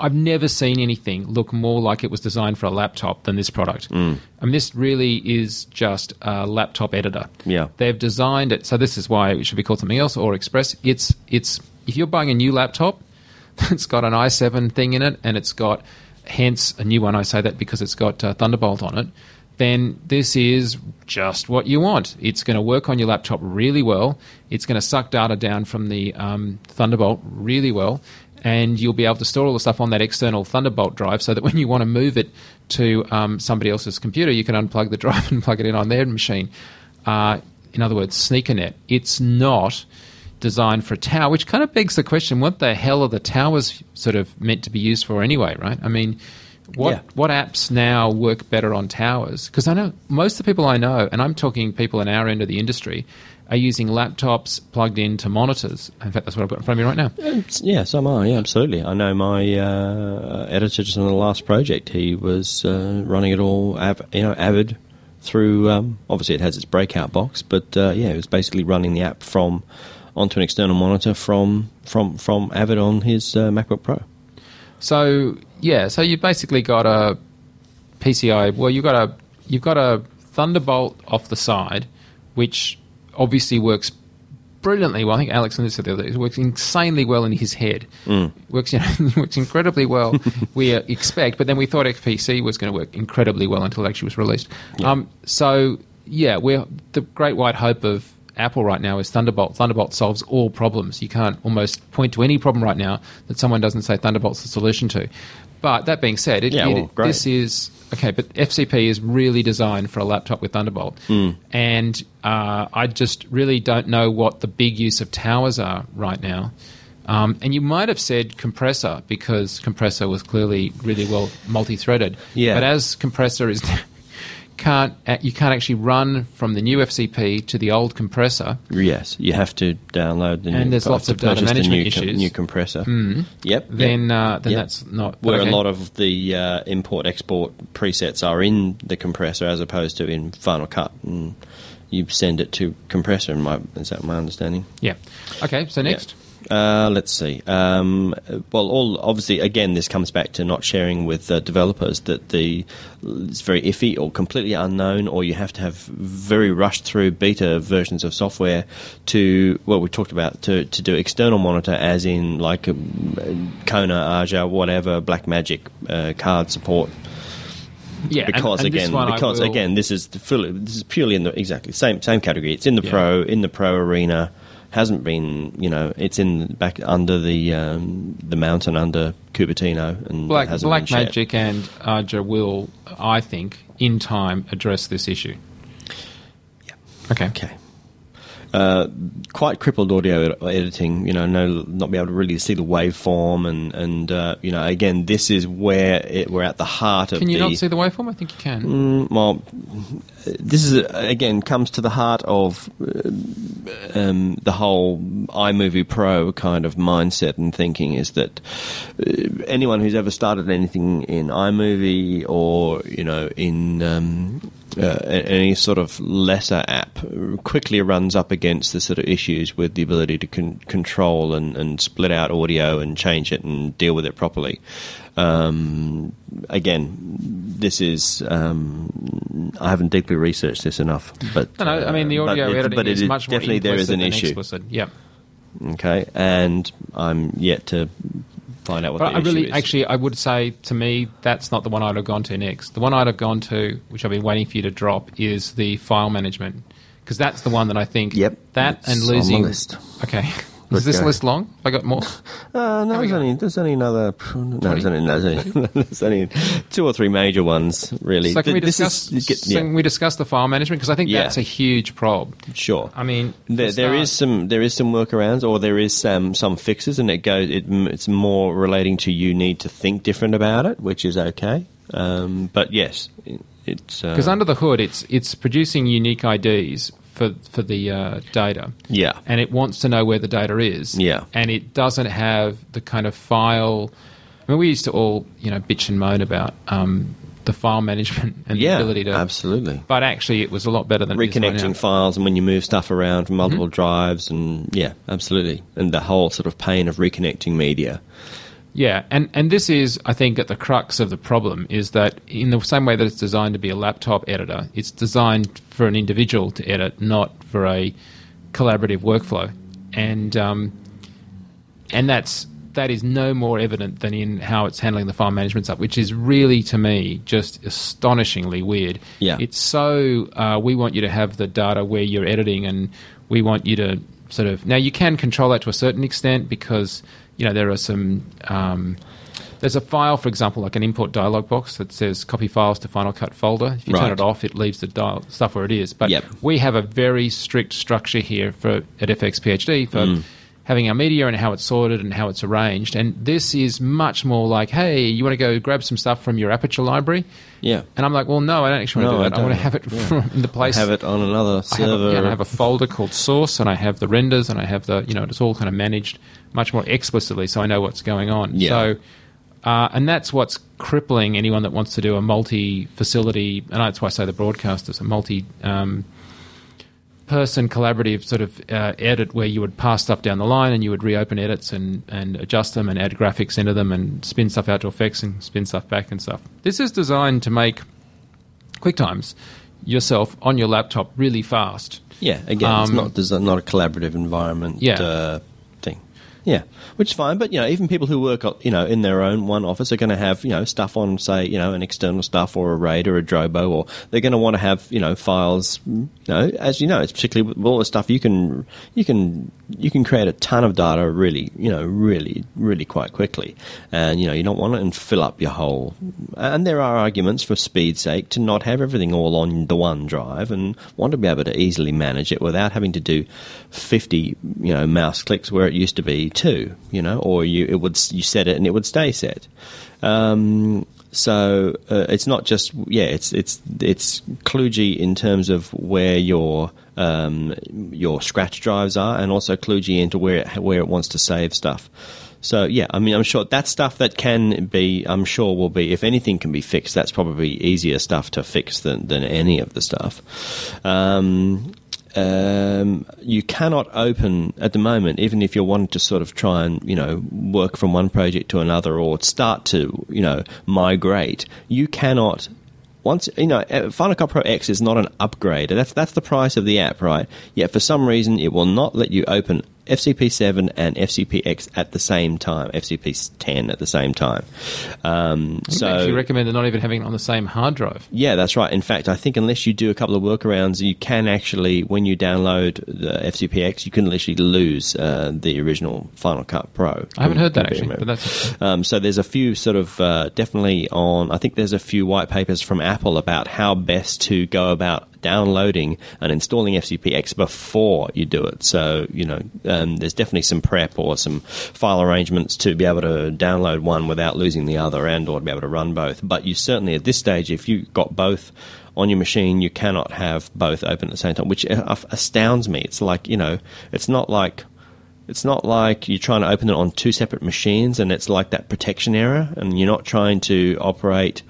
I've never seen anything look more like it was designed for a laptop than this product. Mm. I mean, this really is just a laptop editor. Yeah. They've designed it so this is why it should be called something else or Express. It's it's if you're buying a new laptop, it's got an i7 thing in it and it's got hence a new one. I say that because it's got uh, Thunderbolt on it. Then this is just what you want. It's going to work on your laptop really well. It's going to suck data down from the um, Thunderbolt really well, and you'll be able to store all the stuff on that external Thunderbolt drive, so that when you want to move it to um, somebody else's computer, you can unplug the drive and plug it in on their machine. Uh, in other words, SneakerNet. It's not designed for a tower, which kind of begs the question: What the hell are the towers sort of meant to be used for anyway? Right? I mean, what Yeah. what apps now work better on towers? Because I know most of the people I know, and I'm talking people in our end of the industry, are using laptops plugged into monitors. In fact, that's what I've got in front of me right now. Yeah, some are. Yeah, absolutely. I know my uh, editor just on the last project. He was uh, running it all, av- you know, Avid through. Um, obviously, it has its breakout box, but uh, yeah, it was basically running the app from onto an external monitor from from from Avid on his uh, MacBook Pro. So yeah, so you've basically got a PCI. Well, you've got a you've got a Thunderbolt off the side, which obviously works brilliantly well. I think Alex said the other day, it works insanely well in his head. Works you know, works incredibly well. we uh, expect, but then we thought XPC was going to work incredibly well until it actually was released. Um, so yeah, we're the great white hope of Apple right now is Thunderbolt. Thunderbolt solves all problems. You can't almost point to any problem right now that someone doesn't say Thunderbolt's the solution to. But that being said, it, Yeah, it- well, this is okay. But FCP is really designed for a laptop with Thunderbolt, Hmm. and uh, I just really don't know what the big use of towers are right now. Um, and you might have said compressor because compressor was clearly really well multi-threaded. Yeah. But as compressor is can't you can't actually run from the new FCP to the old compressor. Yes, you have to download the And new. there's lots of data management new, com- issues. new compressor. Yep. Then yep. uh, then Yep. that's not where okay. a lot of the uh, import export presets are in the compressor as opposed to in Final Cut, and you send it to compressor. In my is that my understanding? yeah. Okay, so next. Uh, let's see. Um, well, all obviously, again, this comes back to not sharing with uh, developers that the it's very iffy or completely unknown, or you have to have very rushed through beta versions of software to well, we talked about to, to do external monitor, as in like um, Kona, Aja, whatever, Blackmagic uh, card support. Yeah, because and, and again, because will... again, this is fully, this is purely in the exactly same same category. It's in the yeah. pro in the pro arena hasn't been, you know, it's in back under the um, the mountain under Cupertino and Black Blackmagic and AJA will, I think, in time address this issue. Yeah. Okay. Okay. Uh, quite crippled audio editing. You know, no, not be able to really see the waveform, and and uh, you know, again, this is where it, we're at the heart of. Can you the, not see the waveform? I think you can. Mm, well, this is again comes to the heart of uh, um, the whole iMovie Pro kind of mindset and thinking is that uh, anyone who's ever started anything in iMovie or you know in um, uh, any sort of lesser app quickly runs up against the sort of issues with the ability to con- control and, and split out audio and change it and deal with it properly. Um, again, this is um, I haven't deeply researched this enough, but no, no I mean the audio but editing but is it, much more definitely there is an issue. Explicit. Yeah. Okay, and I'm yet to find out what. But I really, is. actually, I would say to me that's not the one I'd have gone to next. The one I'd have gone to, which I've been waiting for you to drop, is the file management because that's the one that I think. Yep, that and losing. List. Okay. Is this go. list long? I got more. Uh, no, there's only, there's only another. No, there's only, there's, only, there's only two or three major ones, really. So can we discuss? Is, so yeah. can we discuss the file management because I think yeah. that's a huge problem. Sure. I mean, there, there is some there is some workarounds, or there is some some fixes, and it goes. It, it's more relating to you need to think different about it, which is okay. Um, but yes, it, it's because uh, under the hood, it's it's producing unique IDs for for the uh, data. Yeah, and it wants to know where the data is. Yeah, and it doesn't have the kind of file. I mean, we used to all you know bitch and moan about um, the file management and yeah, the ability to absolutely. But actually, it was a lot better than reconnecting files and when you move stuff around from multiple mm-hmm. drives and yeah, absolutely, and the whole sort of pain of reconnecting media. Yeah, and, and this is, I think, at the crux of the problem is that in the same way that it's designed to be a laptop editor, it's designed for an individual to edit, not for a collaborative workflow, and um, and that's that is no more evident than in how it's handling the file management stuff, which is really to me just astonishingly weird. Yeah, it's so uh, we want you to have the data where you're editing, and we want you to sort of now you can control that to a certain extent because you know, there are some. Um, there's a file, for example, like an import dialog box that says copy files to Final Cut folder. If you right. turn it off, it leaves the dial- stuff where it is. But yep. we have a very strict structure here for at FX PhD for mm. Having our media and how it's sorted and how it's arranged. And this is much more like, hey, you want to go grab some stuff from your Aperture library? Yeah. And I'm like, well, no, I don't actually want no, to do that. I, I want to have it yeah. from in the place. I have it on another server. I have, a, yeah, I have a folder called source, and I have the renders, and I have the, you know, it's all kind of managed much more explicitly, so I know what's going on. Yeah. So, uh, and that's what's crippling anyone that wants to do a multi-facility, and that's why I say the broadcasters, a multi. Um, person collaborative sort of uh, edit where you would pass stuff down the line and you would reopen edits and, and adjust them and add graphics into them and spin stuff out to effects and spin stuff back and stuff. This is designed to make QuickTimes yourself on your laptop really fast. Yeah, again, um, it's not, not a collaborative environment. Yeah. Uh, yeah, which is fine. But you know, even people who work, you know, in their own one office are going to have you know stuff on, say, you know, an external stuff or a RAID or a Drobo, or they're going to want to have you know files. You know, as you know, it's particularly with all the stuff you can you can you can create a ton of data really, you know, really, really quite quickly, and you know, you don't want it and fill up your whole. And there are arguments for speed's sake to not have everything all on the one drive and want to be able to easily manage it without having to do fifty, you know, mouse clicks where it used to be two, you know, or you it would you set it and it would stay set. Um, so uh, it's not just yeah, it's it's it's kludgy in terms of where your um, your scratch drives are, and also kludgy into where it, where it wants to save stuff. So yeah, I mean, I'm sure that stuff that can be, I'm sure will be, if anything can be fixed, that's probably easier stuff to fix than, than any of the stuff. Um, um, you cannot open at the moment, even if you're wanting to sort of try and you know work from one project to another or start to you know migrate. You cannot once you know uh, Final Cut Pro X is not an upgrade. That's that's the price of the app, right? Yet for some reason it will not let you open FCP7 and FCPX at the same time, FCP10 at the same time. Um, so actually recommended not even having it on the same hard drive. Yeah, that's right. In fact, I think unless you do a couple of workarounds, you can actually, when you download the FCPX, you can literally lose uh, the original Final Cut Pro. I haven't heard that actually, but that's um, so. There's a few sort of uh, definitely on. I think there's a few white papers from Apple about how best to go about downloading and installing FCPX before you do it. So, you know, um, there's definitely some prep or some file arrangements to be able to download one without losing the other and or to be able to run both. But you certainly, at this stage, if you got both on your machine, you cannot have both open at the same time, which astounds me. It's like, you know, it's not like it's not like you're trying to open it on two separate machines and it's like that protection error and you're not trying to operate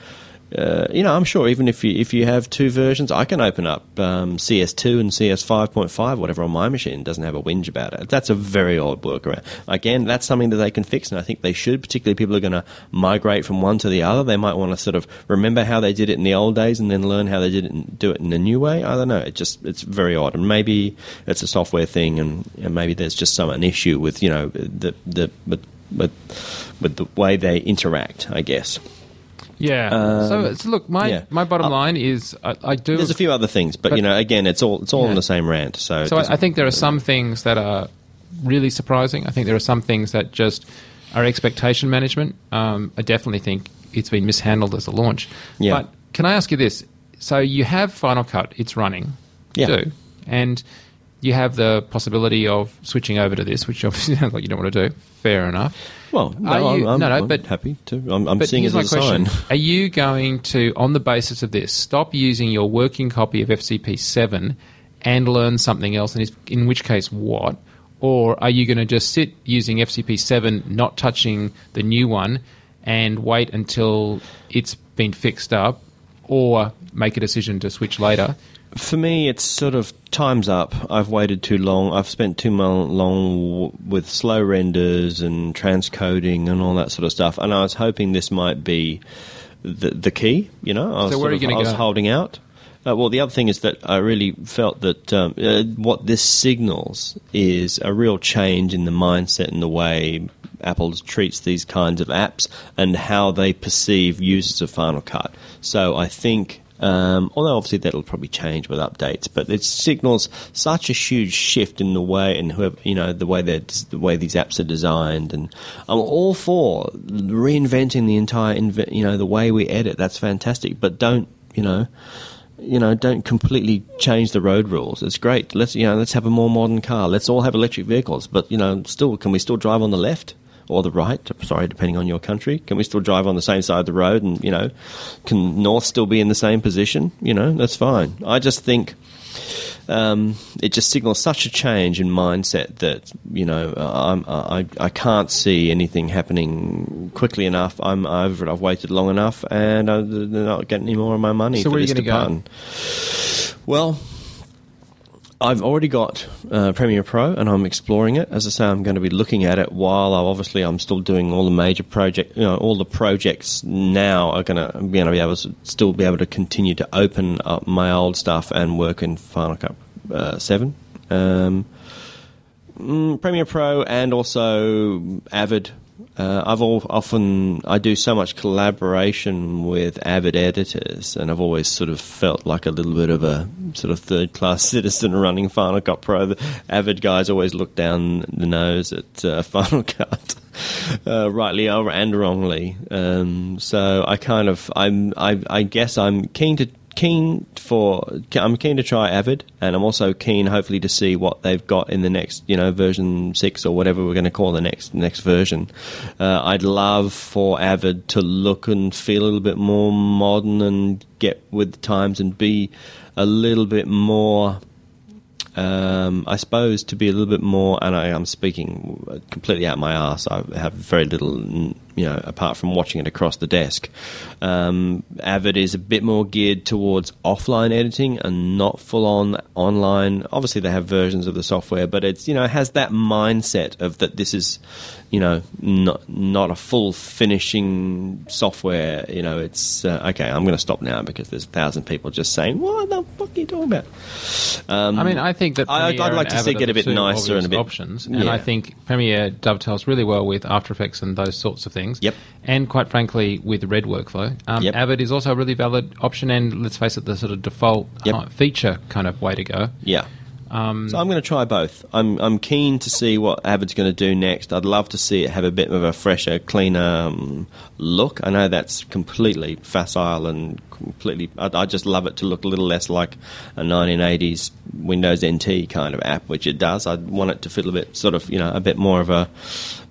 uh, you know, I'm sure even if you if you have two versions, I can open up um, CS2 and CS5.5, whatever, on my machine. Doesn't have a whinge about it. That's a very odd workaround. Again, that's something that they can fix, and I think they should. Particularly people are going to migrate from one to the other. They might want to sort of remember how they did it in the old days, and then learn how they did it do it in a new way. I don't know. It just it's very odd, and maybe it's a software thing, and, and maybe there's just some an issue with you know the the with, with the way they interact. I guess. Yeah. Um, so, so, look, my yeah. my bottom uh, line is I, I, do. There's a few other things, but, but you know, again, it's all it's all yeah. on the same rant. So, so I, I, think there are some things that are really surprising. I think there are some things that just are expectation management. Um, I definitely think it's been mishandled as a launch. Yeah. But can I ask you this? So you have Final Cut, it's running, yeah. too, and you have the possibility of switching over to this, which obviously sounds like you don't want to do. Fair enough. Well, no, you, I'm, no, no, I'm but happy to. I'm, I'm seeing it as a question. sign. Are you going to, on the basis of this, stop using your working copy of FCP seven and learn something else? And in which case, what? Or are you going to just sit using FCP seven, not touching the new one, and wait until it's been fixed up, or make a decision to switch later? For me, it's sort of time's up. I've waited too long. I've spent too long with slow renders and transcoding and all that sort of stuff. And I was hoping this might be the, the key. You know, I was, so where are you of, I was holding out. Uh, well, the other thing is that I really felt that um, uh, what this signals is a real change in the mindset and the way Apple treats these kinds of apps and how they perceive users of Final Cut. So I think um, although obviously that'll probably change with updates, but it signals such a huge shift in the way and whoever you know the way that the way these apps are designed, and I'm all for reinventing the entire you know the way we edit. That's fantastic, but don't you know you know, don't completely change the road rules. It's great. Let's you know, let's have a more modern car. Let's all have electric vehicles, but you know, still, can we still drive on the left? Or the right, sorry, depending on your country? Can we still drive on the same side of the road and, you know, can North still be in the same position? You know, that's fine. I just think um, it just signals such a change in mindset that, you know, uh, I'm, uh, I, I can't see anything happening quickly enough. I'm over it. I've waited long enough and uh, they're not getting any more of my money so for where this are you department. Go? Well, I've already got uh, Premiere Pro, and I'm exploring it. As I say, I'm going to be looking at it while I, obviously I'm still doing all the major project. You know, all the projects now are going to be able to still be able to continue to open up my old stuff and work in Final Cut uh, Seven, um, mm, Premiere Pro, and also Avid uh, I've all, often I do so much collaboration with avid editors, and I've always sort of felt like a little bit of a sort of third class citizen running Final Cut Pro. The avid guys always look down the nose at uh, Final Cut. Uh, rightly and wrongly, um, so I kind of I'm I, I guess I'm keen to keen for I'm keen to try Avid, and I'm also keen, hopefully, to see what they've got in the next, you know, version six or whatever we're going to call the next next version. Uh, I'd love for Avid to look and feel a little bit more modern and get with the times and be a little bit more. Um, I suppose to be a little bit more, and I am speaking completely out my ass. I have very little you know, apart from watching it across the desk. Um, Avid is a bit more geared towards offline editing and not full on online. Obviously, they have versions of the software, but it's you know has that mindset of that this is you know, not not a full finishing software. You know, it's uh, okay. I'm going to stop now because there's a thousand people just saying, "What the fuck are you talking about?" Um, I mean, I think that I, would like to see it get a bit nicer and a bit options, and yeah. I think Premiere dovetails really well with After Effects and those sorts of things. Yep. And quite frankly, with Red Workflow, um, yep. Avid is also a really valid option, and let's face it, the sort of default yep. uh, feature kind of way to go. Yeah. Um, so I'm going to try both. I'm I'm keen to see what Avid's going to do next. I'd love to see it have a bit of a fresher, cleaner um, look. I know that's completely facile and completely. I, I, just love it to look a little less like a 1980s Windows NT kind of app, which it does. I want it to feel a bit sort of you know a bit more of a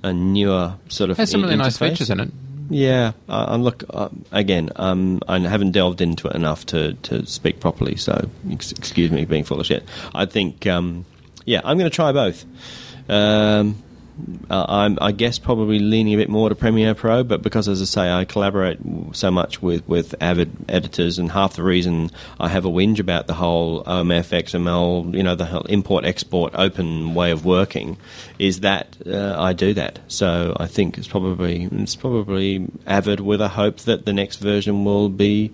a newer sort of. Has some really interface. nice features in it. Yeah, uh, look uh, again. Um, I haven't delved into it enough to, to speak properly, so ex- excuse me being full of shit. I think, um, yeah, I'm going to try both. Um, uh, I'm, I guess, probably leaning a bit more to Premiere Pro, but because, as I say, I collaborate so much with, with Avid editors, and half the reason I have a whinge about the whole OMF, XML, you know, the whole import export open way of working is that uh, I do that. So I think it's probably it's probably Avid with a hope that the next version will be,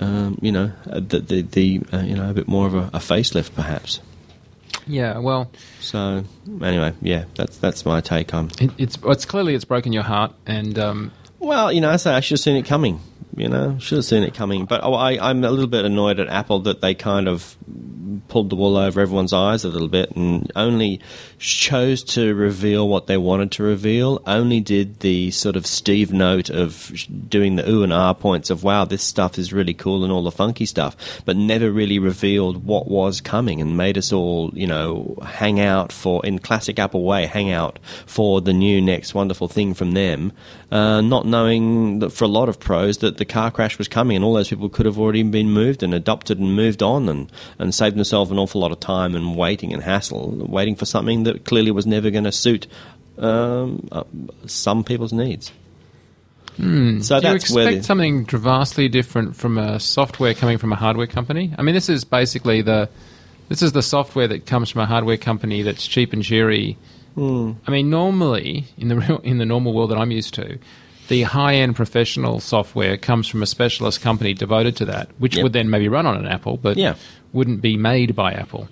um, you know, the the, the uh, you know a bit more of a, a facelift perhaps. Yeah, well. So anyway, yeah, that's that's my take on. It, it's it's clearly it's broken your heart, and um, well, you know, I say I should have seen it coming. You know, should have seen it coming. But oh, I, I'm a little bit annoyed at Apple that they kind of pulled the wool over everyone's eyes a little bit and only chose to reveal what they wanted to reveal. Only did the sort of Steve note of doing the ooh and ah points of wow, this stuff is really cool and all the funky stuff, but never really revealed what was coming and made us all, you know, hang out for in classic Apple way, hang out for the new next wonderful thing from them, uh, not knowing that for a lot of pros that the car crash was coming, and all those people could have already been moved and adopted and moved on and, and saved themselves an awful lot of time and waiting and hassle, waiting for something that clearly was never going to suit um, uh, some people's needs. Hmm. So Do you expect something vastly different from a software coming from a hardware company? I mean, this is basically the this is the software that comes from a hardware company that's cheap and cheery. Mm. I mean, normally in the real, in the normal world that I'm used to, the high end professional software comes from a specialist company devoted to that, which yep. would then maybe run on an Apple, but yeah. Wouldn't be made by Apple.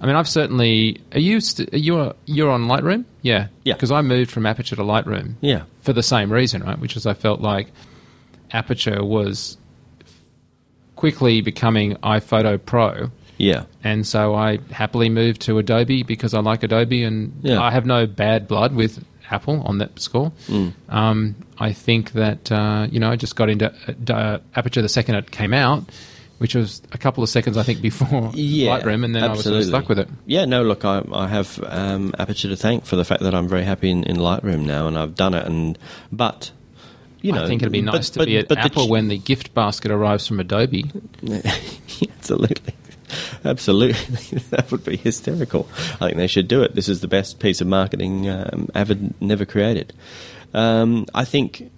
I mean, I've certainly. Are you st- are you you're on Lightroom? Yeah, yeah. Because I moved from Aperture to Lightroom. Yeah, for the same reason, right? Which is I felt like Aperture was quickly becoming iPhoto Pro. Yeah. And so I happily moved to Adobe because I like Adobe and yeah. I have no bad blood with Apple on that score. Mm. Um, I think that uh, you know I just got into uh, Aperture the second it came out, which was a couple of seconds I think before yeah, Lightroom, and then absolutely. I was sort of stuck with it. Yeah, no, look, I, I have um, Aperture to thank for the fact that I'm very happy in, in, Lightroom now, and I've done it. And but you know, I think it'd be nice but, to but, be at Apple ch- when the gift basket arrives from Adobe. absolutely. Absolutely, that would be hysterical. I think they should do it. This is the best piece of marketing um, Avid never created. Um, I think,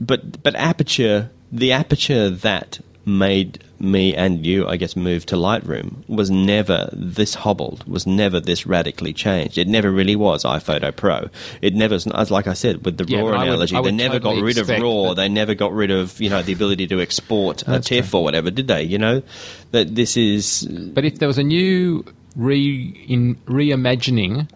but but aperture, the aperture that made me and you, I guess, move to Lightroom was never this hobbled, was never this radically changed. It never really was iPhoto Pro. It never, as like I said with the yeah, RAW analogy, would, they never totally got rid of RAW. That. They never got rid of you know the ability to export a TIFF true. or whatever, did they? You know that this is. But if there was a new re in reimagining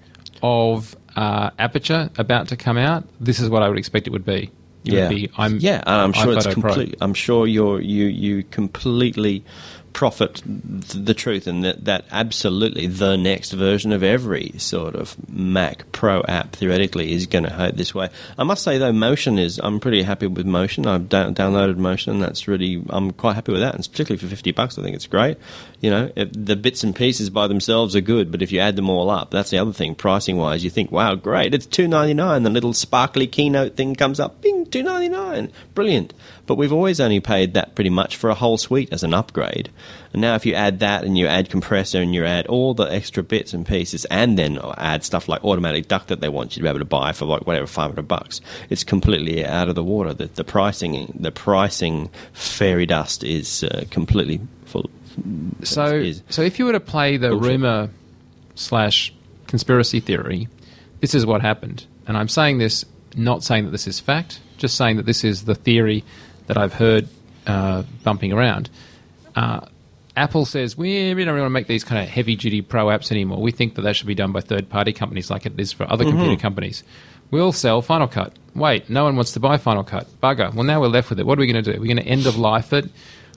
of uh, Aperture about to come out, this is what I would expect it would be yeah. Be, I'm, yeah, I'm sure it's complete. I'm sure you're you you completely profit the truth and that, that absolutely the next version of every sort of Mac Pro app theoretically is going to head this way. I must say though, Motion is I'm pretty happy with Motion. I've da- downloaded Motion. and That's really I'm quite happy with that, and particularly for fifty bucks, I think it's great. You know, the bits and pieces by themselves are good, but if you add them all up, that's the other thing. Pricing wise, you think, wow, great, it's two ninety nine. The little sparkly keynote thing comes up, bing, two ninety nine, brilliant. But we've always only paid that pretty much for a whole suite as an upgrade. And now, if you add that and you add compressor and you add all the extra bits and pieces, and then add stuff like Automatic Duck that they want you to be able to buy for like whatever five hundred bucks, it's completely out of the water. The, the pricing, the pricing fairy dust is uh, completely full. So, is so if you were to play the rumor slash conspiracy theory, this is what happened. And I'm saying this, not saying that this is fact, just saying that this is the theory that I've heard uh, bumping around. Uh, Apple says we, we don't really want to make these kind of heavy duty pro apps anymore. We think that that should be done by third party companies like it is for other computer companies. We'll sell Final Cut. Wait, no one wants to buy Final Cut. Bugger. Well, now we're left with it. What are we going to do? We're going to end of life it.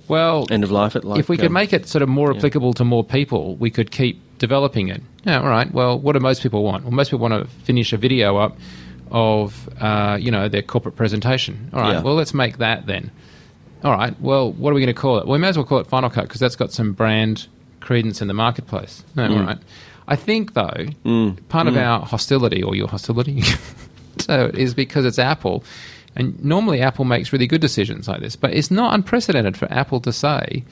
Well, End of life it. Like if we could um, make it sort of more applicable to more people, we could keep developing it. Yeah, all right. Well, what do most people want? Well, most people want to finish a video up of, uh, you know, their corporate presentation. All right. Yeah. Well, let's make that then. All right. Well, what are we going to call it? Well, we may as well call it Final Cut because that's got some brand credence in the marketplace. No, Mm. All right. I think though, part of our hostility or your hostility so is because it's Apple. And normally Apple makes really good decisions like this, but it's not unprecedented for Apple to say,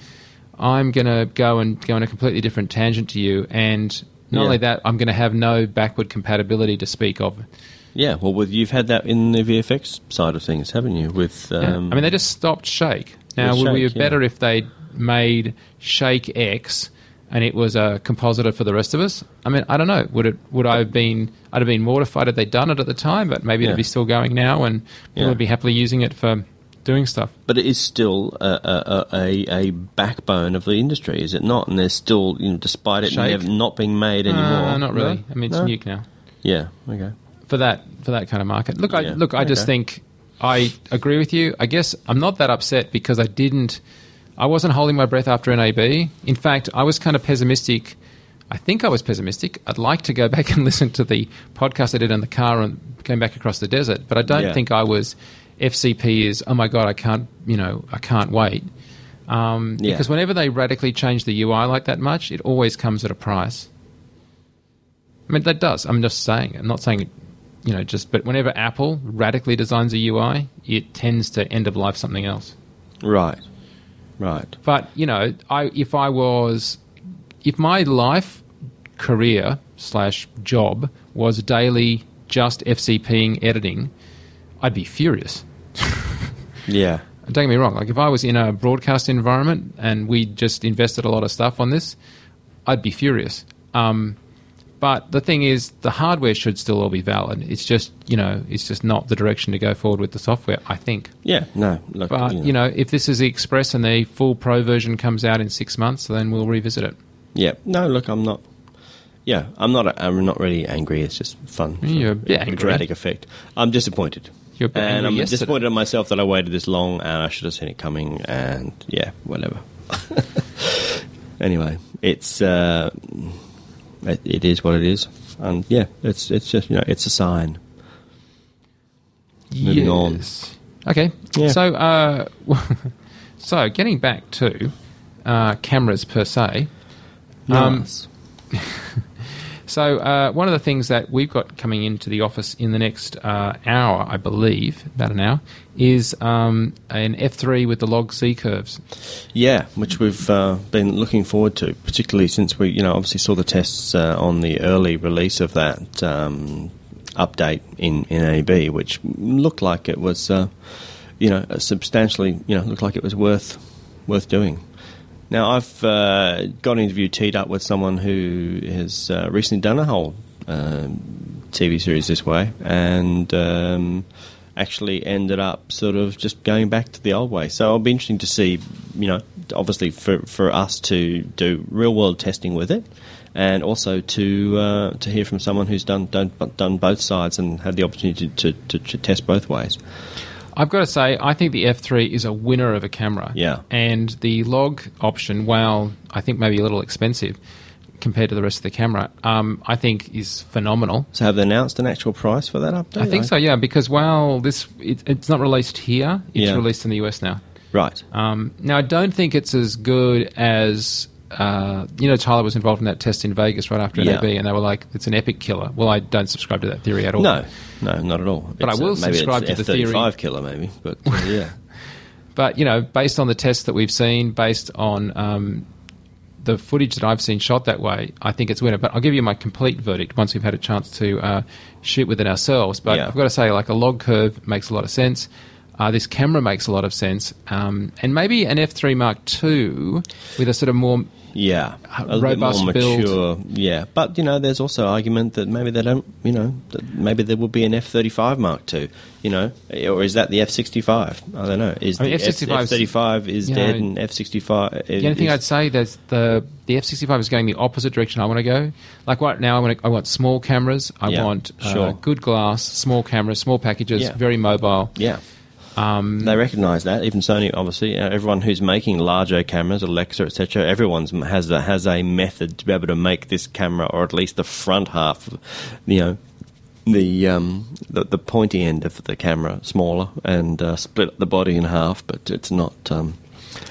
I'm going to go and go on a completely different tangent to you. And not Yeah. only that, I'm going to have no backward compatibility to speak of. Yeah, well, with, you've had that in the VFX side of things, haven't you? With Yeah. um, I mean, they just stopped Shake. Now, would we have better if they made Shake X and it was a compositor for the rest of us? I mean, I don't know. Would it? Would I have been? I'd have been mortified had they done it at the time, but maybe Yeah. it'd be still going now, and people Yeah. would be happily using it for doing stuff. but it is still a, a, a, a backbone of the industry, is it not? And there's still, you know, despite it Shake? not being made anymore. Uh, not really. I mean, it's No? nuke now Yeah. Okay. For that for that kind of market. Look, I Yeah, look. I just think I agree with you. I guess I'm not that upset because I didn't. I wasn't holding my breath after NAB. In fact, I was kind of pessimistic. I think I was pessimistic. I'd like to go back and listen to the podcast I did in the car and came back across the desert, but I don't Yeah. think I was. FCP is oh my god, I can't. You know, I can't wait. Um, Yeah. Because whenever they radically change the UI like that much, it always comes at a price. I mean, that does. I'm just saying. I'm not saying it, you know, just, but whenever Apple radically designs a UI, it tends to end of life something else. Right. Right. But, you know, I, if I was, if my life, career slash job was daily just FCPing editing, I'd be furious. Yeah. Don't get me wrong. Like if I was in a broadcast environment and we just invested a lot of stuff on this, I'd be furious. Um, but the thing is, the hardware should still all be valid. It's just you know, it's just not the direction to go forward with the software. I think. Yeah. No. Look, But you know, if this is the Express and the full Pro version comes out in six months, then we'll revisit it. Yeah. No. Look, I'm not. Yeah, I'm not. I'm not really angry. It's just fun. You're a bit angry. Dramatic effect. I'm disappointed. You're and I'm yesterday. disappointed in myself that I waited this long, and I should have seen it coming. And yeah, whatever. anyway, it's uh, it, it is what it is, and yeah, it's it's just you know it's a sign. Moving on. Okay. Yeah. So, uh, so getting back to uh, cameras per se. Um, Nice. So, uh, one of the things that we've got coming into the office in the next uh, hour, I believe, about an hour, is um, an F3 with the log C curves. Yeah, which we've uh, been looking forward to, particularly since we, you know, obviously saw the tests uh, on the early release of that um, update in, in NAB, which looked like it was, uh, you know, substantially, you know, looked like it was worth worth doing. Now, I've uh, got an interview teed up with someone who has uh, recently done a whole um, TV series this way, and um, actually ended up sort of just going back to the old way. So it'll be interesting to see, you know, obviously for, for us to do real world testing with it, and also to uh, to hear from someone who's done, done done both sides and had the opportunity to, to, to test both ways. I've got to say, I think the F3 is a winner of a camera. Yeah. And the log option, while I think maybe a little expensive compared to the rest of the camera, um, I think is phenomenal. So have they announced an actual price for that update? I think so, yeah, because while this it, it's not released here, it's Yeah. released in the US now. Right. Um, now, I don't think it's as good as uh, you know. Tyler was involved in that test in Vegas right after Yeah. NAB, and they were like, "It's an epic killer." Well, I don't subscribe to that theory at all. No, no, not at all. But I will uh, maybe subscribe it's to the theory- F-35 killer, maybe. But uh, yeah, But you know, based on the tests that we've seen, based on um, the footage that I've seen shot that way, I think it's winner. But I'll give you my complete verdict once we've had a chance to uh, shoot with it ourselves. But Yeah. I've got to say, like a log curve makes a lot of sense. Uh, this camera makes a lot of sense, um, and maybe an F3 Mark II with a sort of more Yeah, a little bit robust more build. mature. Yeah, but you know, there's also argument that maybe they don't. You know, that maybe there will be an F-35 Mark II. You know, or is that the F-65? I don't know. Is I mean, the F-65 's- F-35 is dead know, and F-65? The only thing I'd say is the the F sixty five is going the opposite direction I want to go. Like right now, I want I want small cameras. I Yeah, want uh, sure. good glass, small cameras, small packages, Yeah. very mobile. Yeah. Um, They recognise that. Even Sony, obviously, uh, everyone who's making larger cameras, Alexa, etc., everyone's has a, has a method to be able to make this camera, or at least the front half, you know, the um, the, the pointy end of the camera smaller and uh, split the body in half. But it's not. Um,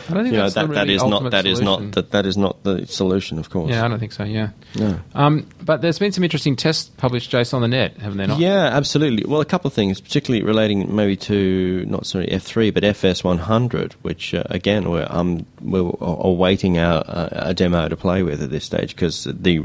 I don't think you know that's that, that really is not that is not that that is not the solution, of course. Yeah, I don't think so. Yeah. No. Um, but there's been some interesting tests published, Jason, on the net, haven't there not? Yeah, absolutely. Well, a couple of things, particularly relating maybe to not sorry F three, but FS one hundred, which uh, again we're um, we're awaiting our uh, a demo to play with at this stage because the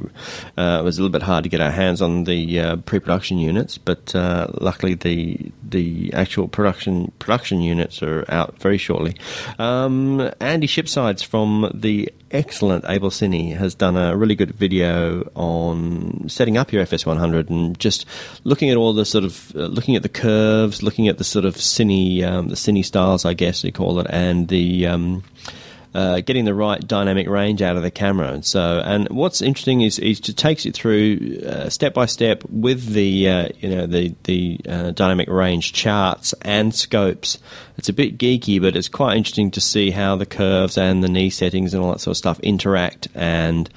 uh, it was a little bit hard to get our hands on the uh, pre-production units, but uh, luckily the the actual production production units are out very shortly. Um, Andy Shipsides from the excellent Abel Cine has done a really good video on setting up your FS100 and just looking at all the sort of uh, looking at the curves, looking at the sort of Cine um, the Cine styles, I guess you call it, and the um, uh, getting the right dynamic range out of the camera. And so, and what's interesting is, is it takes it through uh, step by step with the uh, you know the the uh, dynamic range charts and scopes. It's a bit geeky, but it's quite interesting to see how the curves and the knee settings and all that sort of stuff interact and.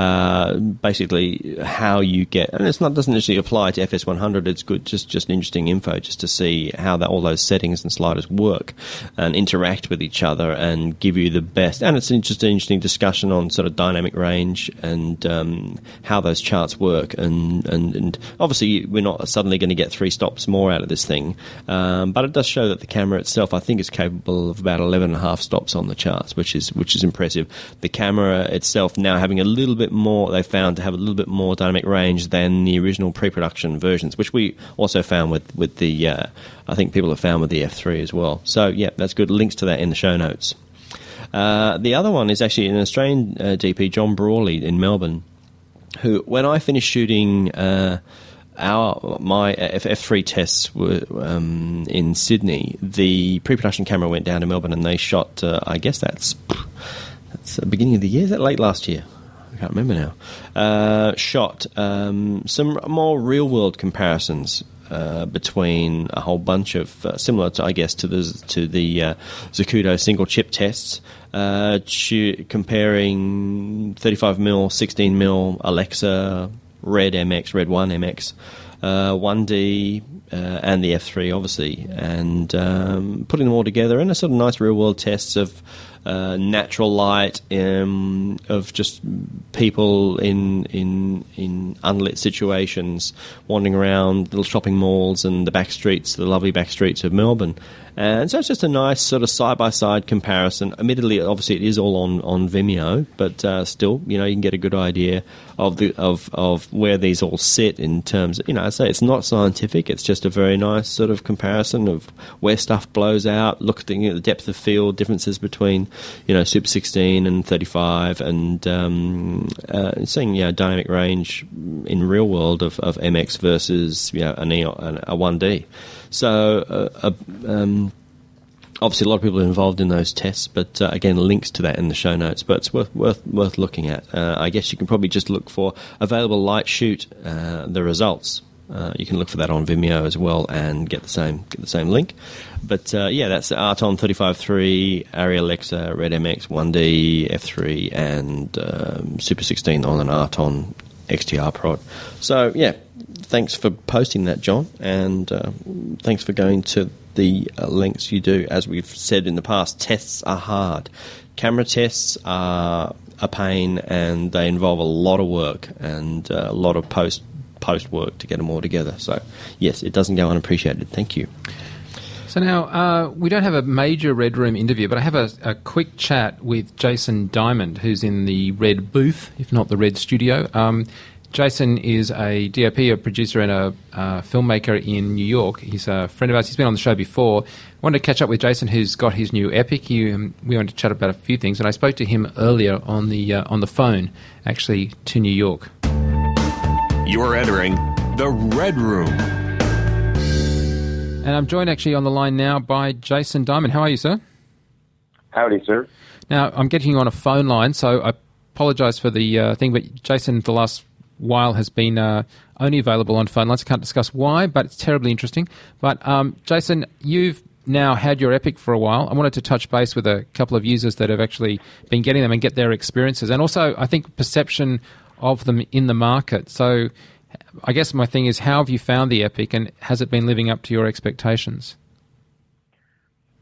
Uh, basically, how you get, and it's not doesn't necessarily apply to FS100. It's good, just just interesting info, just to see how that all those settings and sliders work and interact with each other and give you the best. And it's an interesting discussion on sort of dynamic range and um, how those charts work. And, and and obviously, we're not suddenly going to get three stops more out of this thing, um, but it does show that the camera itself, I think, is capable of about 11 and a half stops on the charts, which is which is impressive. The camera itself now having a little bit more, they found to have a little bit more dynamic range than the original pre-production versions, which we also found with with the, uh, I think people have found with the F3 as well. So yeah, that's good. Links to that in the show notes. Uh, the other one is actually an Australian uh, DP, John Brawley in Melbourne, who, when I finished shooting uh, our my F- F3 tests were um, in Sydney, the pre-production camera went down to Melbourne and they shot. Uh, I guess that's that's the beginning of the year. Is that late last year? I can't remember now. Uh, shot um, some more real-world comparisons. Uh, between a whole bunch of uh, similar to I guess to the to the uh, Zacuto single chip tests, uh, comparing 35 mil, 16 mil Alexa, Red MX, Red One MX, uh, 1D, uh, and the F3 obviously, and um, putting them all together in a sort of nice real world tests of uh, natural light, um, of just people in in in unlit situations, wandering around little shopping malls and the back streets, the lovely back streets of Melbourne. And so it's just a nice sort of side by side comparison. Admittedly, obviously, it is all on, on Vimeo, but uh, still, you know, you can get a good idea of the of, of where these all sit in terms. Of, you know, I say it's not scientific. It's just a very nice sort of comparison of where stuff blows out. Look at the depth of field differences between, you know, Super 16 and 35, and um, uh, seeing you know dynamic range in real world of, of MX versus you know an a 1D. So, uh, uh, um, obviously, a lot of people are involved in those tests, but uh, again, links to that in the show notes. But it's worth worth worth looking at. Uh, I guess you can probably just look for available light shoot uh, the results. Uh, you can look for that on Vimeo as well and get the same get the same link. But yeah, that's the Aaton 35.3, Arri Alexa, Red MX 1D, F3, and um, Super 16 on an Aaton XTR prod. So yeah, thanks for posting that, John, and uh, thanks for going to the uh, lengths you do. As we've said in the past, tests are hard. Camera tests are a pain, and they involve a lot of work and uh, a lot of post post work to get them all together. So yes, it doesn't go unappreciated. Thank you. So now uh, we don't have a major Red Room interview, but I have a, a, quick chat with Jason Diamond, who's in the Red booth, if not the Red studio. Um, Jason is a DOP, a producer and a uh, filmmaker in New York. He's a friend of ours. He's been on the show before. I wanted to catch up with Jason, who's got his new epic. He, um, we wanted to chat about a few things, and I spoke to him earlier on the uh, on the phone, actually to New York. You're entering the Red Room, and I'm joined actually on the line now by Jason Diamond. How are you, sir? Howdy, sir. Now I'm getting you on a phone line, so I apologise for the uh, thing, but Jason, the last while has been uh, only available on phone lines. I can't discuss why, but it's terribly interesting. But um, Jason, you've now had your Epic for a while. I wanted to touch base with a couple of users that have actually been getting them and get their experiences, and also I think perception of them in the market. So, I guess my thing is, how have you found the Epic, and has it been living up to your expectations?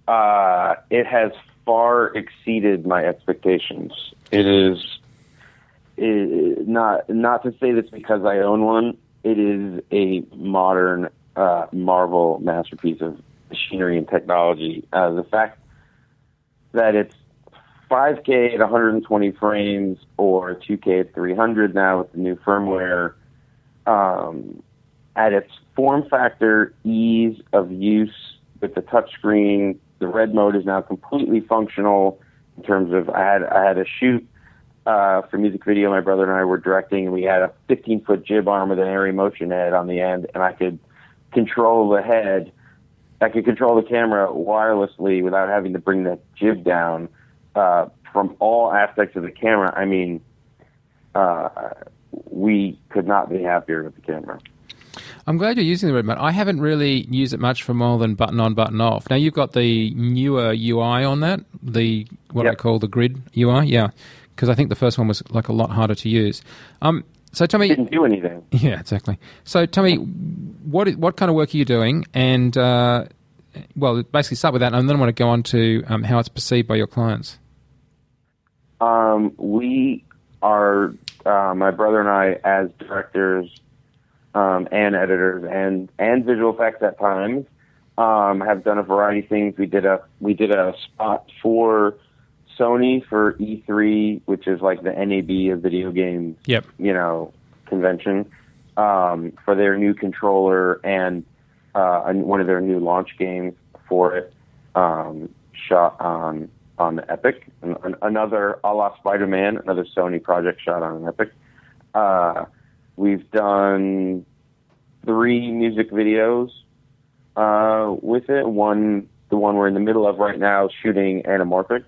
Uh, it has far exceeded my expectations. It is not not to say this because I own one. It is a modern uh, marvel masterpiece of machinery and technology. Uh, the fact that it's 5K at 120 frames or 2K at 300 now with the new firmware, um, at its form factor, ease of use with the touchscreen, the Redmote is now completely functional in terms of I had I had a shoot uh, for music video. My brother and I were directing, and we had a 15 foot jib arm with an airy motion head on the end, and I could control the head. I could control the camera wirelessly without having to bring the jib down uh, from all aspects of the camera. I mean, uh, we could not be happier with the camera. I'm glad you're using the Redmote. I haven't really used it much for more than button on, button off. Now you've got the newer UI on that, the what yep. I call the grid UI. Yeah, because I think the first one was like a lot harder to use. Um, so tell me, didn't do anything. Yeah, exactly. So tell me, what what kind of work are you doing? And uh, well, basically start with that, and then I want to go on to um, how it's perceived by your clients. Um, we are uh, my brother and I, as directors um, and editors and and visual effects at times, um, have done a variety of things. We did a we did a spot for Sony for E3, which is like the NAB of video games. Yep. You know, convention um, for their new controller and uh, one of their new launch games for it. Um, shot on on the Epic. An, another a la Spider-Man, another Sony project shot on an Epic. Uh, we've done three music videos uh, with it. One, the one we're in the middle of right now, shooting Anamorphic.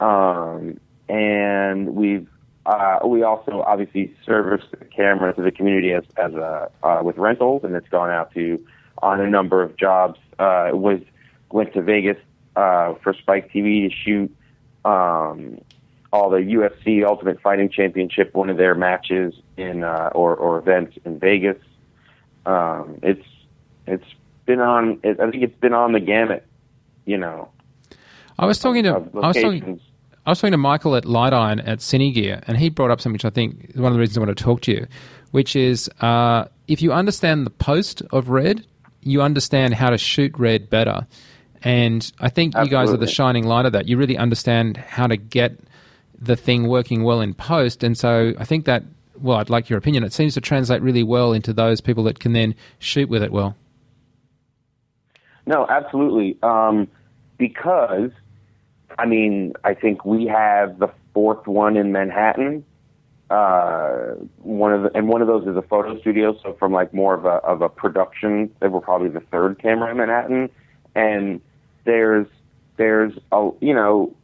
Um, and we've uh, we also obviously service the camera to the community as as a uh, with rentals, and it's gone out to on a number of jobs. Uh, it was went to Vegas uh, for Spike TV to shoot um, all the UFC Ultimate Fighting Championship, one of their matches in uh, or or events in Vegas. Um, it's it's been on. It, I think it's been on the gamut. You know. I was talking to I was talking I was talking to Michael at Light Iron at Cinegear, and he brought up something which I think is one of the reasons I want to talk to you, which is uh, if you understand the post of red, you understand how to shoot red better. And I think Absolutely. you guys are the shining light of that. You really understand how to get the thing working well in post. And so I think that, well, I'd like your opinion. It seems to translate really well into those people that can then shoot with it well. No, absolutely. Um, because I mean, I think we have the fourth one in Manhattan. Uh, one of the, and one of those is a photo studio. So from like more of a of a production, they were probably the third camera in Manhattan. And there's there's a you know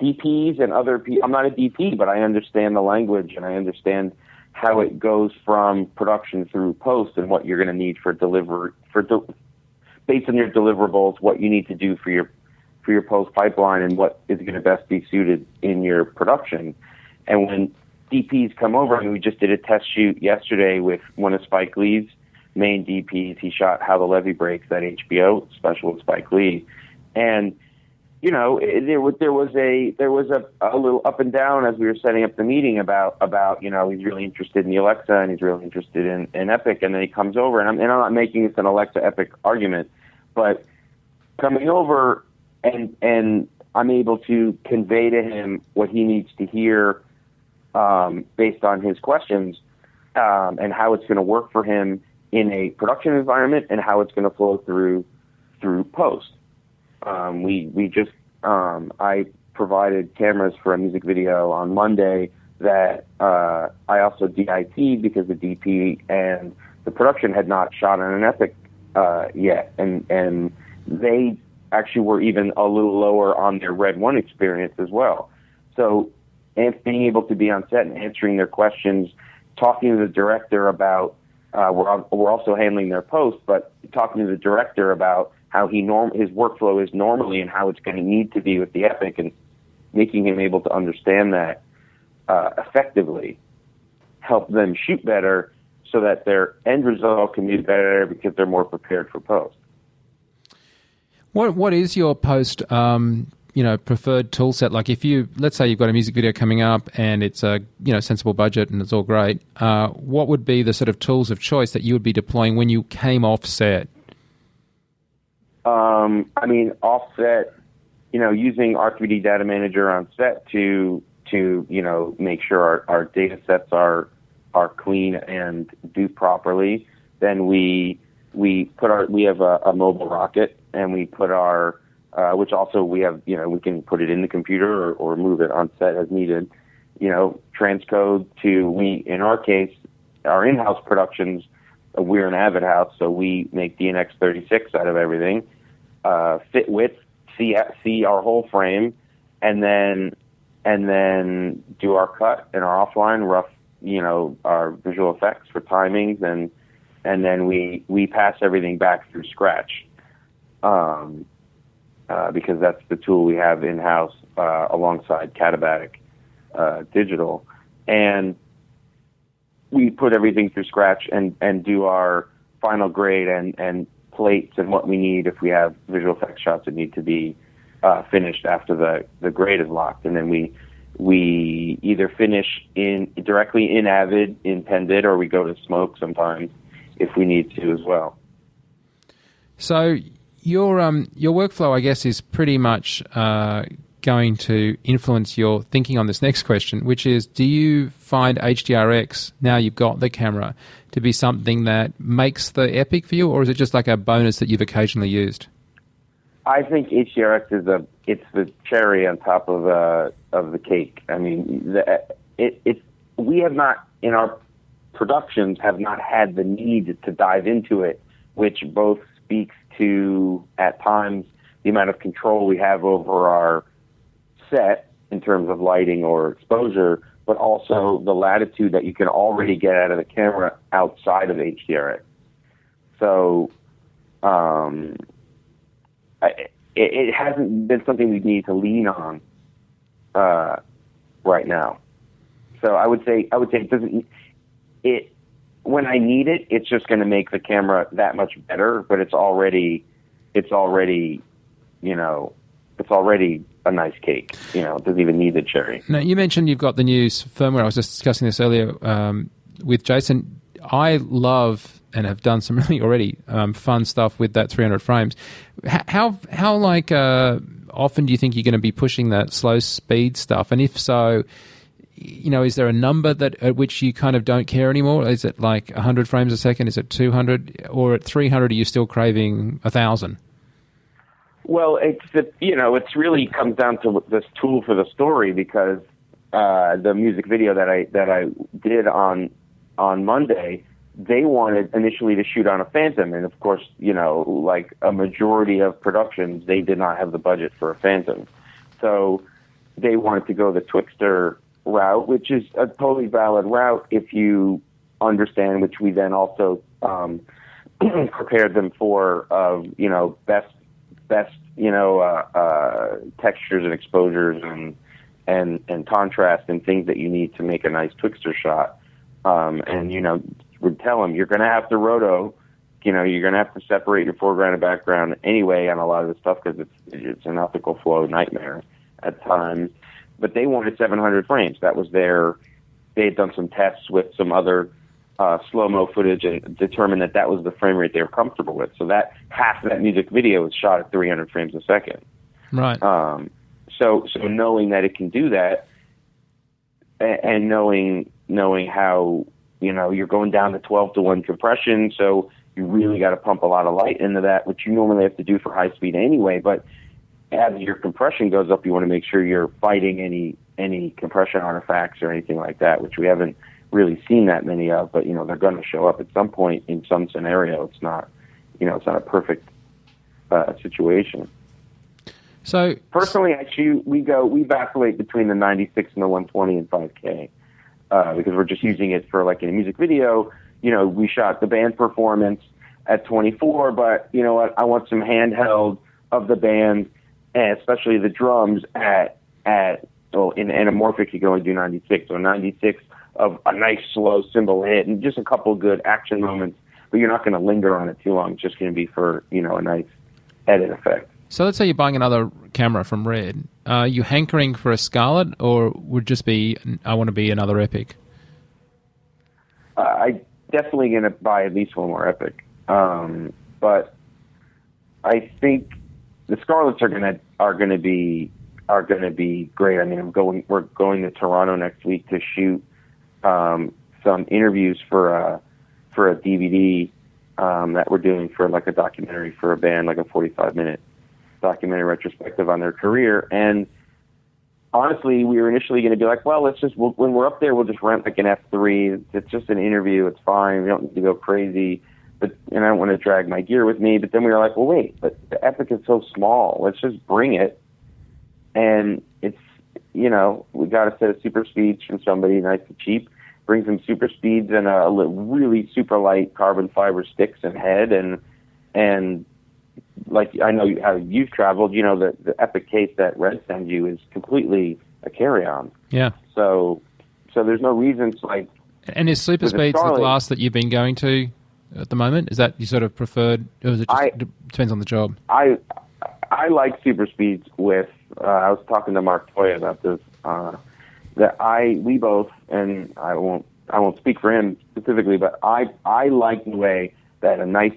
DPs and other people. I'm not a DP, but I understand the language and I understand how it goes from production through post and what you're going to need for deliver for de- based on your deliverables, what you need to do for your for your post pipeline and what is going to best be suited in your production. And when DPs come over, I mean, we just did a test shoot yesterday with one of Spike Lee's main DPs. He shot How the Levee Breaks, that HBO special with Spike Lee, and you know there was there was a there was a, a little up and down as we were setting up the meeting about about you know he's really interested in the Alexa and he's really interested in, in Epic, and then he comes over and I'm and I'm not making this an Alexa Epic argument, but coming over and and I'm able to convey to him what he needs to hear um, based on his questions um, and how it's going to work for him in a production environment and how it's going to flow through through post. Um, we we just um, I provided cameras for a music video on Monday that uh, I also DIT because the DP and the production had not shot on an Epic uh, yet, and and they actually were even a little lower on their Red One experience as well. So, and being able to be on set and answering their questions, talking to the director about uh, we're we're also handling their post, but talking to the director about how he norm his workflow is normally and how it's going to need to be with the Epic, and making him able to understand that uh, effectively, help them shoot better, so that their end result can be better because they're more prepared for post. What what is your post um, you know preferred tool set? Like if you let's say you've got a music video coming up and it's a you know sensible budget and it's all great, uh, what would be the sort of tools of choice that you would be deploying when you came off set? Um, I mean, offset, you know, using R3D Data Manager on set to to you know make sure our, our data sets are are clean and do properly. Then we we put our we have a, a mobile rocket and we put our uh, which also we have, you know, we can put it in the computer or, or move it on set as needed. You know, transcode to we, in our case, our in-house productions, uh, we're an Avid house, so we make DNX 36 out of everything. Uh, fit width, see see our whole frame, and then and then do our cut and our offline rough, you know, our visual effects for timings and and then we we pass everything back through Scratch. Um, uh, because that's the tool we have in house uh, alongside Katabatic uh, Digital, and we put everything through Scratch and and do our final grade and and plates and what we need if we have visual effects shots that need to be uh, finished after the the grade is locked, and then we we either finish in directly in Avid in Pendit or we go to Smoke sometimes if we need to as well. So your um your workflow, I guess, is pretty much uh, going to influence your thinking on this next question, which is: Do you find HDRX now you've got the camera to be something that makes the epic for you, or is it just like a bonus that you've occasionally used? I think HDRX is a it's the cherry on top of uh, of the cake. I mean, the, it it we have not in our productions have not had the need to dive into it, which both speaks to, at times, the amount of control we have over our set in terms of lighting or exposure, but also the latitude that you can already get out of the camera outside of HDRX. So, um, I, it, it hasn't been something we need to lean on uh, right now. So I would say I would say it doesn't it when I need it, it's just going to make the camera that much better. But it's already, it's already, you know, it's already a nice cake. You know, it doesn't even need the cherry. Now you mentioned you've got the new firmware. I was just discussing this earlier um, with Jason. I love and have done some really already um, fun stuff with that 300 frames. How how like uh, often do you think you're going to be pushing that slow speed stuff? And if so, you know, is there a number that at which you kind of don't care anymore? Is it like 100 frames a second? Is it 200? Or at 300, are you still craving 1,000? Well, it's the, you know, it's really comes down to this tool for the story because uh, the music video that I that I did on on Monday, they wanted initially to shoot on a Phantom, and of course, you know, like a majority of productions, they did not have the budget for a Phantom, so they wanted to go the Twixtor route, which is a totally valid route if you understand, which we then also um, prepared them for, of you know best best you know uh, uh, textures and exposures and and and contrast and things that you need to make a nice Twixtor shot. Um, and you know, would tell them you're going to have to roto. You know, you're going to have to separate your foreground and background anyway on a lot of this stuff because it's it's an optical flow nightmare at times but they wanted 700 frames. That was their. They had done some tests with some other uh, slow mo footage and determined that that was the frame rate they were comfortable with. So that half of that music video was shot at 300 frames a second. Right. Um, so so knowing that it can do that, and, and knowing knowing how you know you're going down to 12 to one compression, so you really got to pump a lot of light into that, which you normally have to do for high speed anyway. But as your compression goes up, you want to make sure you're fighting any any compression artifacts or anything like that, which we haven't really seen that many of. But you know they're going to show up at some point in some scenario. It's not you know it's not a perfect uh, situation. So personally, I shoot. We go. We vacillate between the 96 and the 120 and 5K uh, because we're just using it for like in a music video. You know, we shot the band performance at 24, but you know what? I want some handheld of the band, and especially the drums at at well in anamorphic you go and do 96 or 96 of a nice slow cymbal hit and just a couple good action moments. But you're not going to linger on it too long. It's just going to be for you know a nice edit effect. So let's say you're buying another camera from Red. Are you hankering for a scarlet or would just be I want to be another Epic? Uh, I definitely going to buy at least one more Epic, um, but I think the scarlets are going to are going to be are going to be great. I mean, I'm going we're going to Toronto next week to shoot um, some interviews for a for a DVD um, that we're doing for like a documentary for a band, like a 45 minute documentary retrospective on their career. And honestly, we were initially going to be like, well, let's just we'll, when we're up there, we'll just rent like an F3. It's just an interview. It's fine. We don't need to go crazy. But and I don't want to drag my gear with me. But then we were like, well, wait, but the Epic is so small. Let's just bring it. And it's you know we got a set of super speeds from somebody nice and cheap. Bring some super speeds and a really super light carbon fiber sticks and head and and like I know how you've traveled, you know, the, the Epic case that Red sends you is completely a carry on. Yeah. So, so there's no reason to like. And is Super Speeds the glass that you've been going to at the moment? Is that you sort of preferred, or is it just, I, depends on the job? I I like Super Speeds with. Uh, I was talking to Mark Toia about this. Uh, that I we both and I won't I won't speak for him specifically, but I I like the way that a nice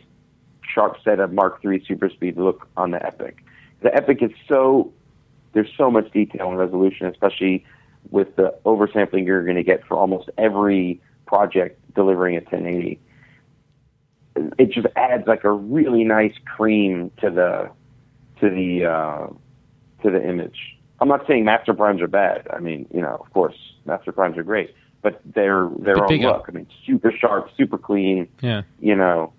sharp set of Mark III super speed look on the Epic. The Epic is so there's so much detail and resolution, especially with the oversampling you're going to get for almost every project delivering at 1080. It just adds like a really nice cream to the to the uh, to the image. I'm not saying master primes are bad. I mean, you know, of course, master primes are great, but they're their own look. I mean, super sharp, super clean. Yeah. You know,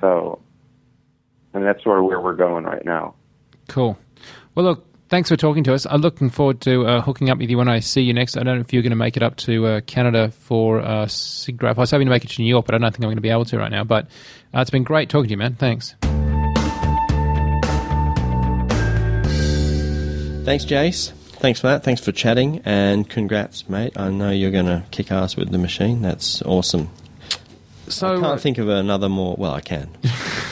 so, and that's sort of where we're going right now. Cool. Well, look, thanks for talking to us. I'm looking forward to uh, hooking up with you when I see you next. I don't know if you're going to make it up to uh, Canada for uh, SIGGRAPH. I was hoping to make it to New York, but I don't think I'm going to be able to right now. But uh, it's been great talking to you, man. Thanks. Thanks, Jace. Thanks for that. Thanks for chatting, and congrats, mate. I know you're going to kick ass with the machine. That's awesome. So I can't think of another more. Well, I can.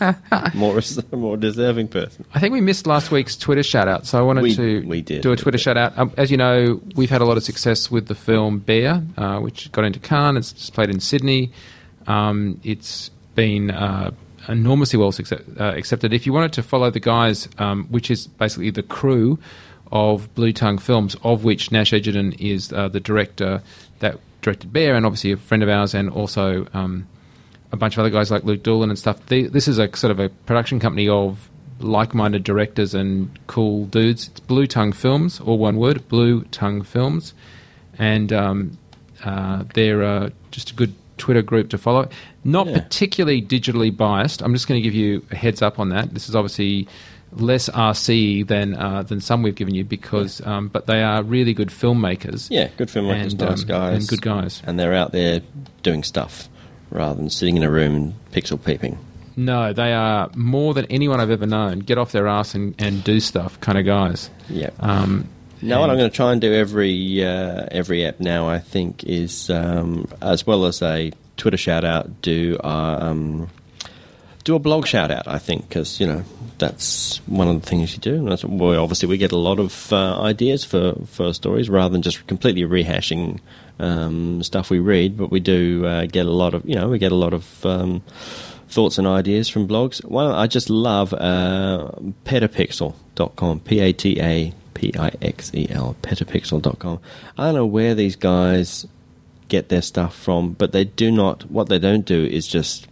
more more deserving person. I think we missed last week's Twitter shout out, so I wanted we, to we did, do a Twitter shout out. Um, as you know, we've had a lot of success with the film Bear, uh, which got into Cannes. It's just played in Sydney. Um, it's been uh, enormously well success, uh, accepted. If you wanted to follow the guys, um, which is basically the crew of Blue Tongue Films, of which Nash Edgerton is uh, the director that directed Bear, and obviously a friend of ours, and also um, a bunch of other guys like Luke Doolan and stuff. They, this is a sort of a production company of like-minded directors and cool dudes. It's Blue Tongue Films, all one word, Blue Tongue Films, and um, uh, they're uh, just a good Twitter group to follow. Not yeah. particularly digitally biased. I'm just going to give you a heads up on that. This is obviously less RC than uh, than some we've given you because, yeah. um, but they are really good filmmakers. Yeah, good filmmakers, and, nice um, guys, and good guys, and they're out there doing stuff rather than sitting in a room and pixel peeping. No, they are more than anyone I've ever known. Get off their ass and, and do stuff kind of guys. Yeah. Um, now, what I'm going to try and do every uh, every app now, I think, is um, as well as a Twitter shout out, do um, do a blog shout out. I think because you know that's one of the things you do. And that's, well, obviously, we get a lot of uh, ideas for, for stories rather than just completely rehashing um, stuff we read. But we do uh, get a lot of, you know, we get a lot of um, thoughts and ideas from blogs. Well, I just love uh, petapixel.com, P A T A P I X E L, petapixel.com. I don't know where these guys get their stuff from, but they do not, what they don't do is just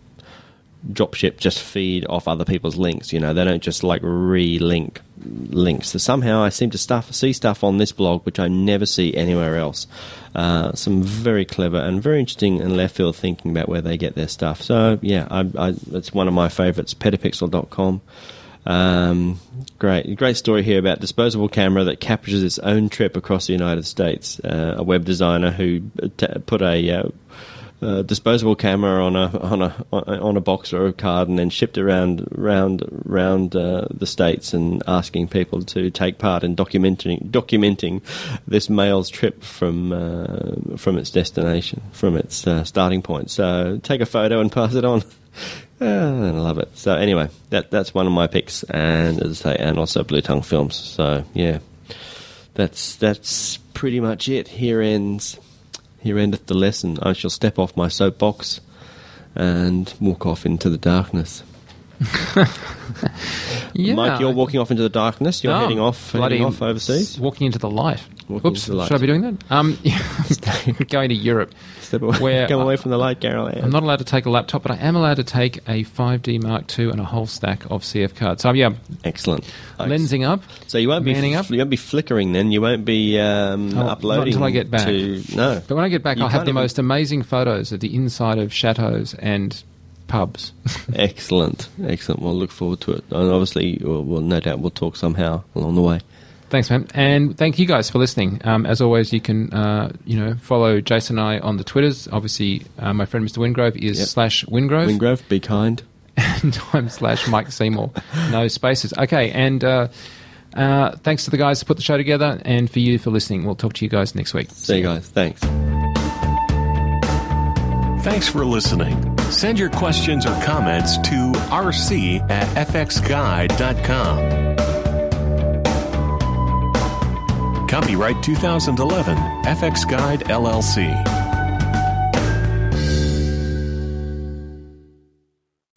dropship just feed off other people's links. You know, they don't just like re-link links. So somehow I seem to stuff, see stuff on this blog which I never see anywhere else. Uh, some very clever and very interesting and left field thinking about where they get their stuff. So yeah, I, I, it's one of my favourites. Petapixel.com. Um, great, great story here about disposable camera that captures its own trip across the United States. Uh, a web designer who t- put a uh, uh, disposable camera on a on a on a box or a card, and then shipped around round round uh, the states and asking people to take part in documenting documenting this mail's trip from uh, from its destination, from its uh, starting point. So take a photo and pass it on. I love it. So anyway, that that's one of my picks, and as I say, and also Blue Tongue Films. So yeah, that's that's pretty much it. Here ends here endeth the lesson. I shall step off my soapbox and walk off into the darkness. yeah. Mike, you're walking off into the darkness. You're Oh, heading off, heading off overseas. Walking into the light. Walking Oops, the light. should I be doing that? Um, going to Europe. Step away, Where come I- away from the light, Carol. I'm not allowed to take a laptop, but I am allowed to take a 5D Mark II and a whole stack of CF cards. So yeah, Excellent. lensing up. So you won't be manning up. you won't be flickering then. You won't be um, Oh, not uploading until I get back. To, no, But when I get back, You I'll have the even- most amazing photos of the inside of chateaus and pubs. excellent, excellent. We'll look forward to it. And obviously, we'll, we'll no doubt we'll talk somehow along the way. Thanks, man, and thank you guys for listening. Um, as always, you can uh, you know follow Jason and I on the Twitters. Obviously, uh, my friend Mr. Wingrove is Yep. slash Wingrove, Wingrove, be kind. and I'm slash Mike Seymour. No spaces. Okay, and uh, uh, thanks to the guys who put the show together, and for you for listening. We'll talk to you guys next week. See you guys. Thanks. Thanks for listening. Send your questions or comments to rc at fxguide.com. Copyright 2011, FX Guide LLC.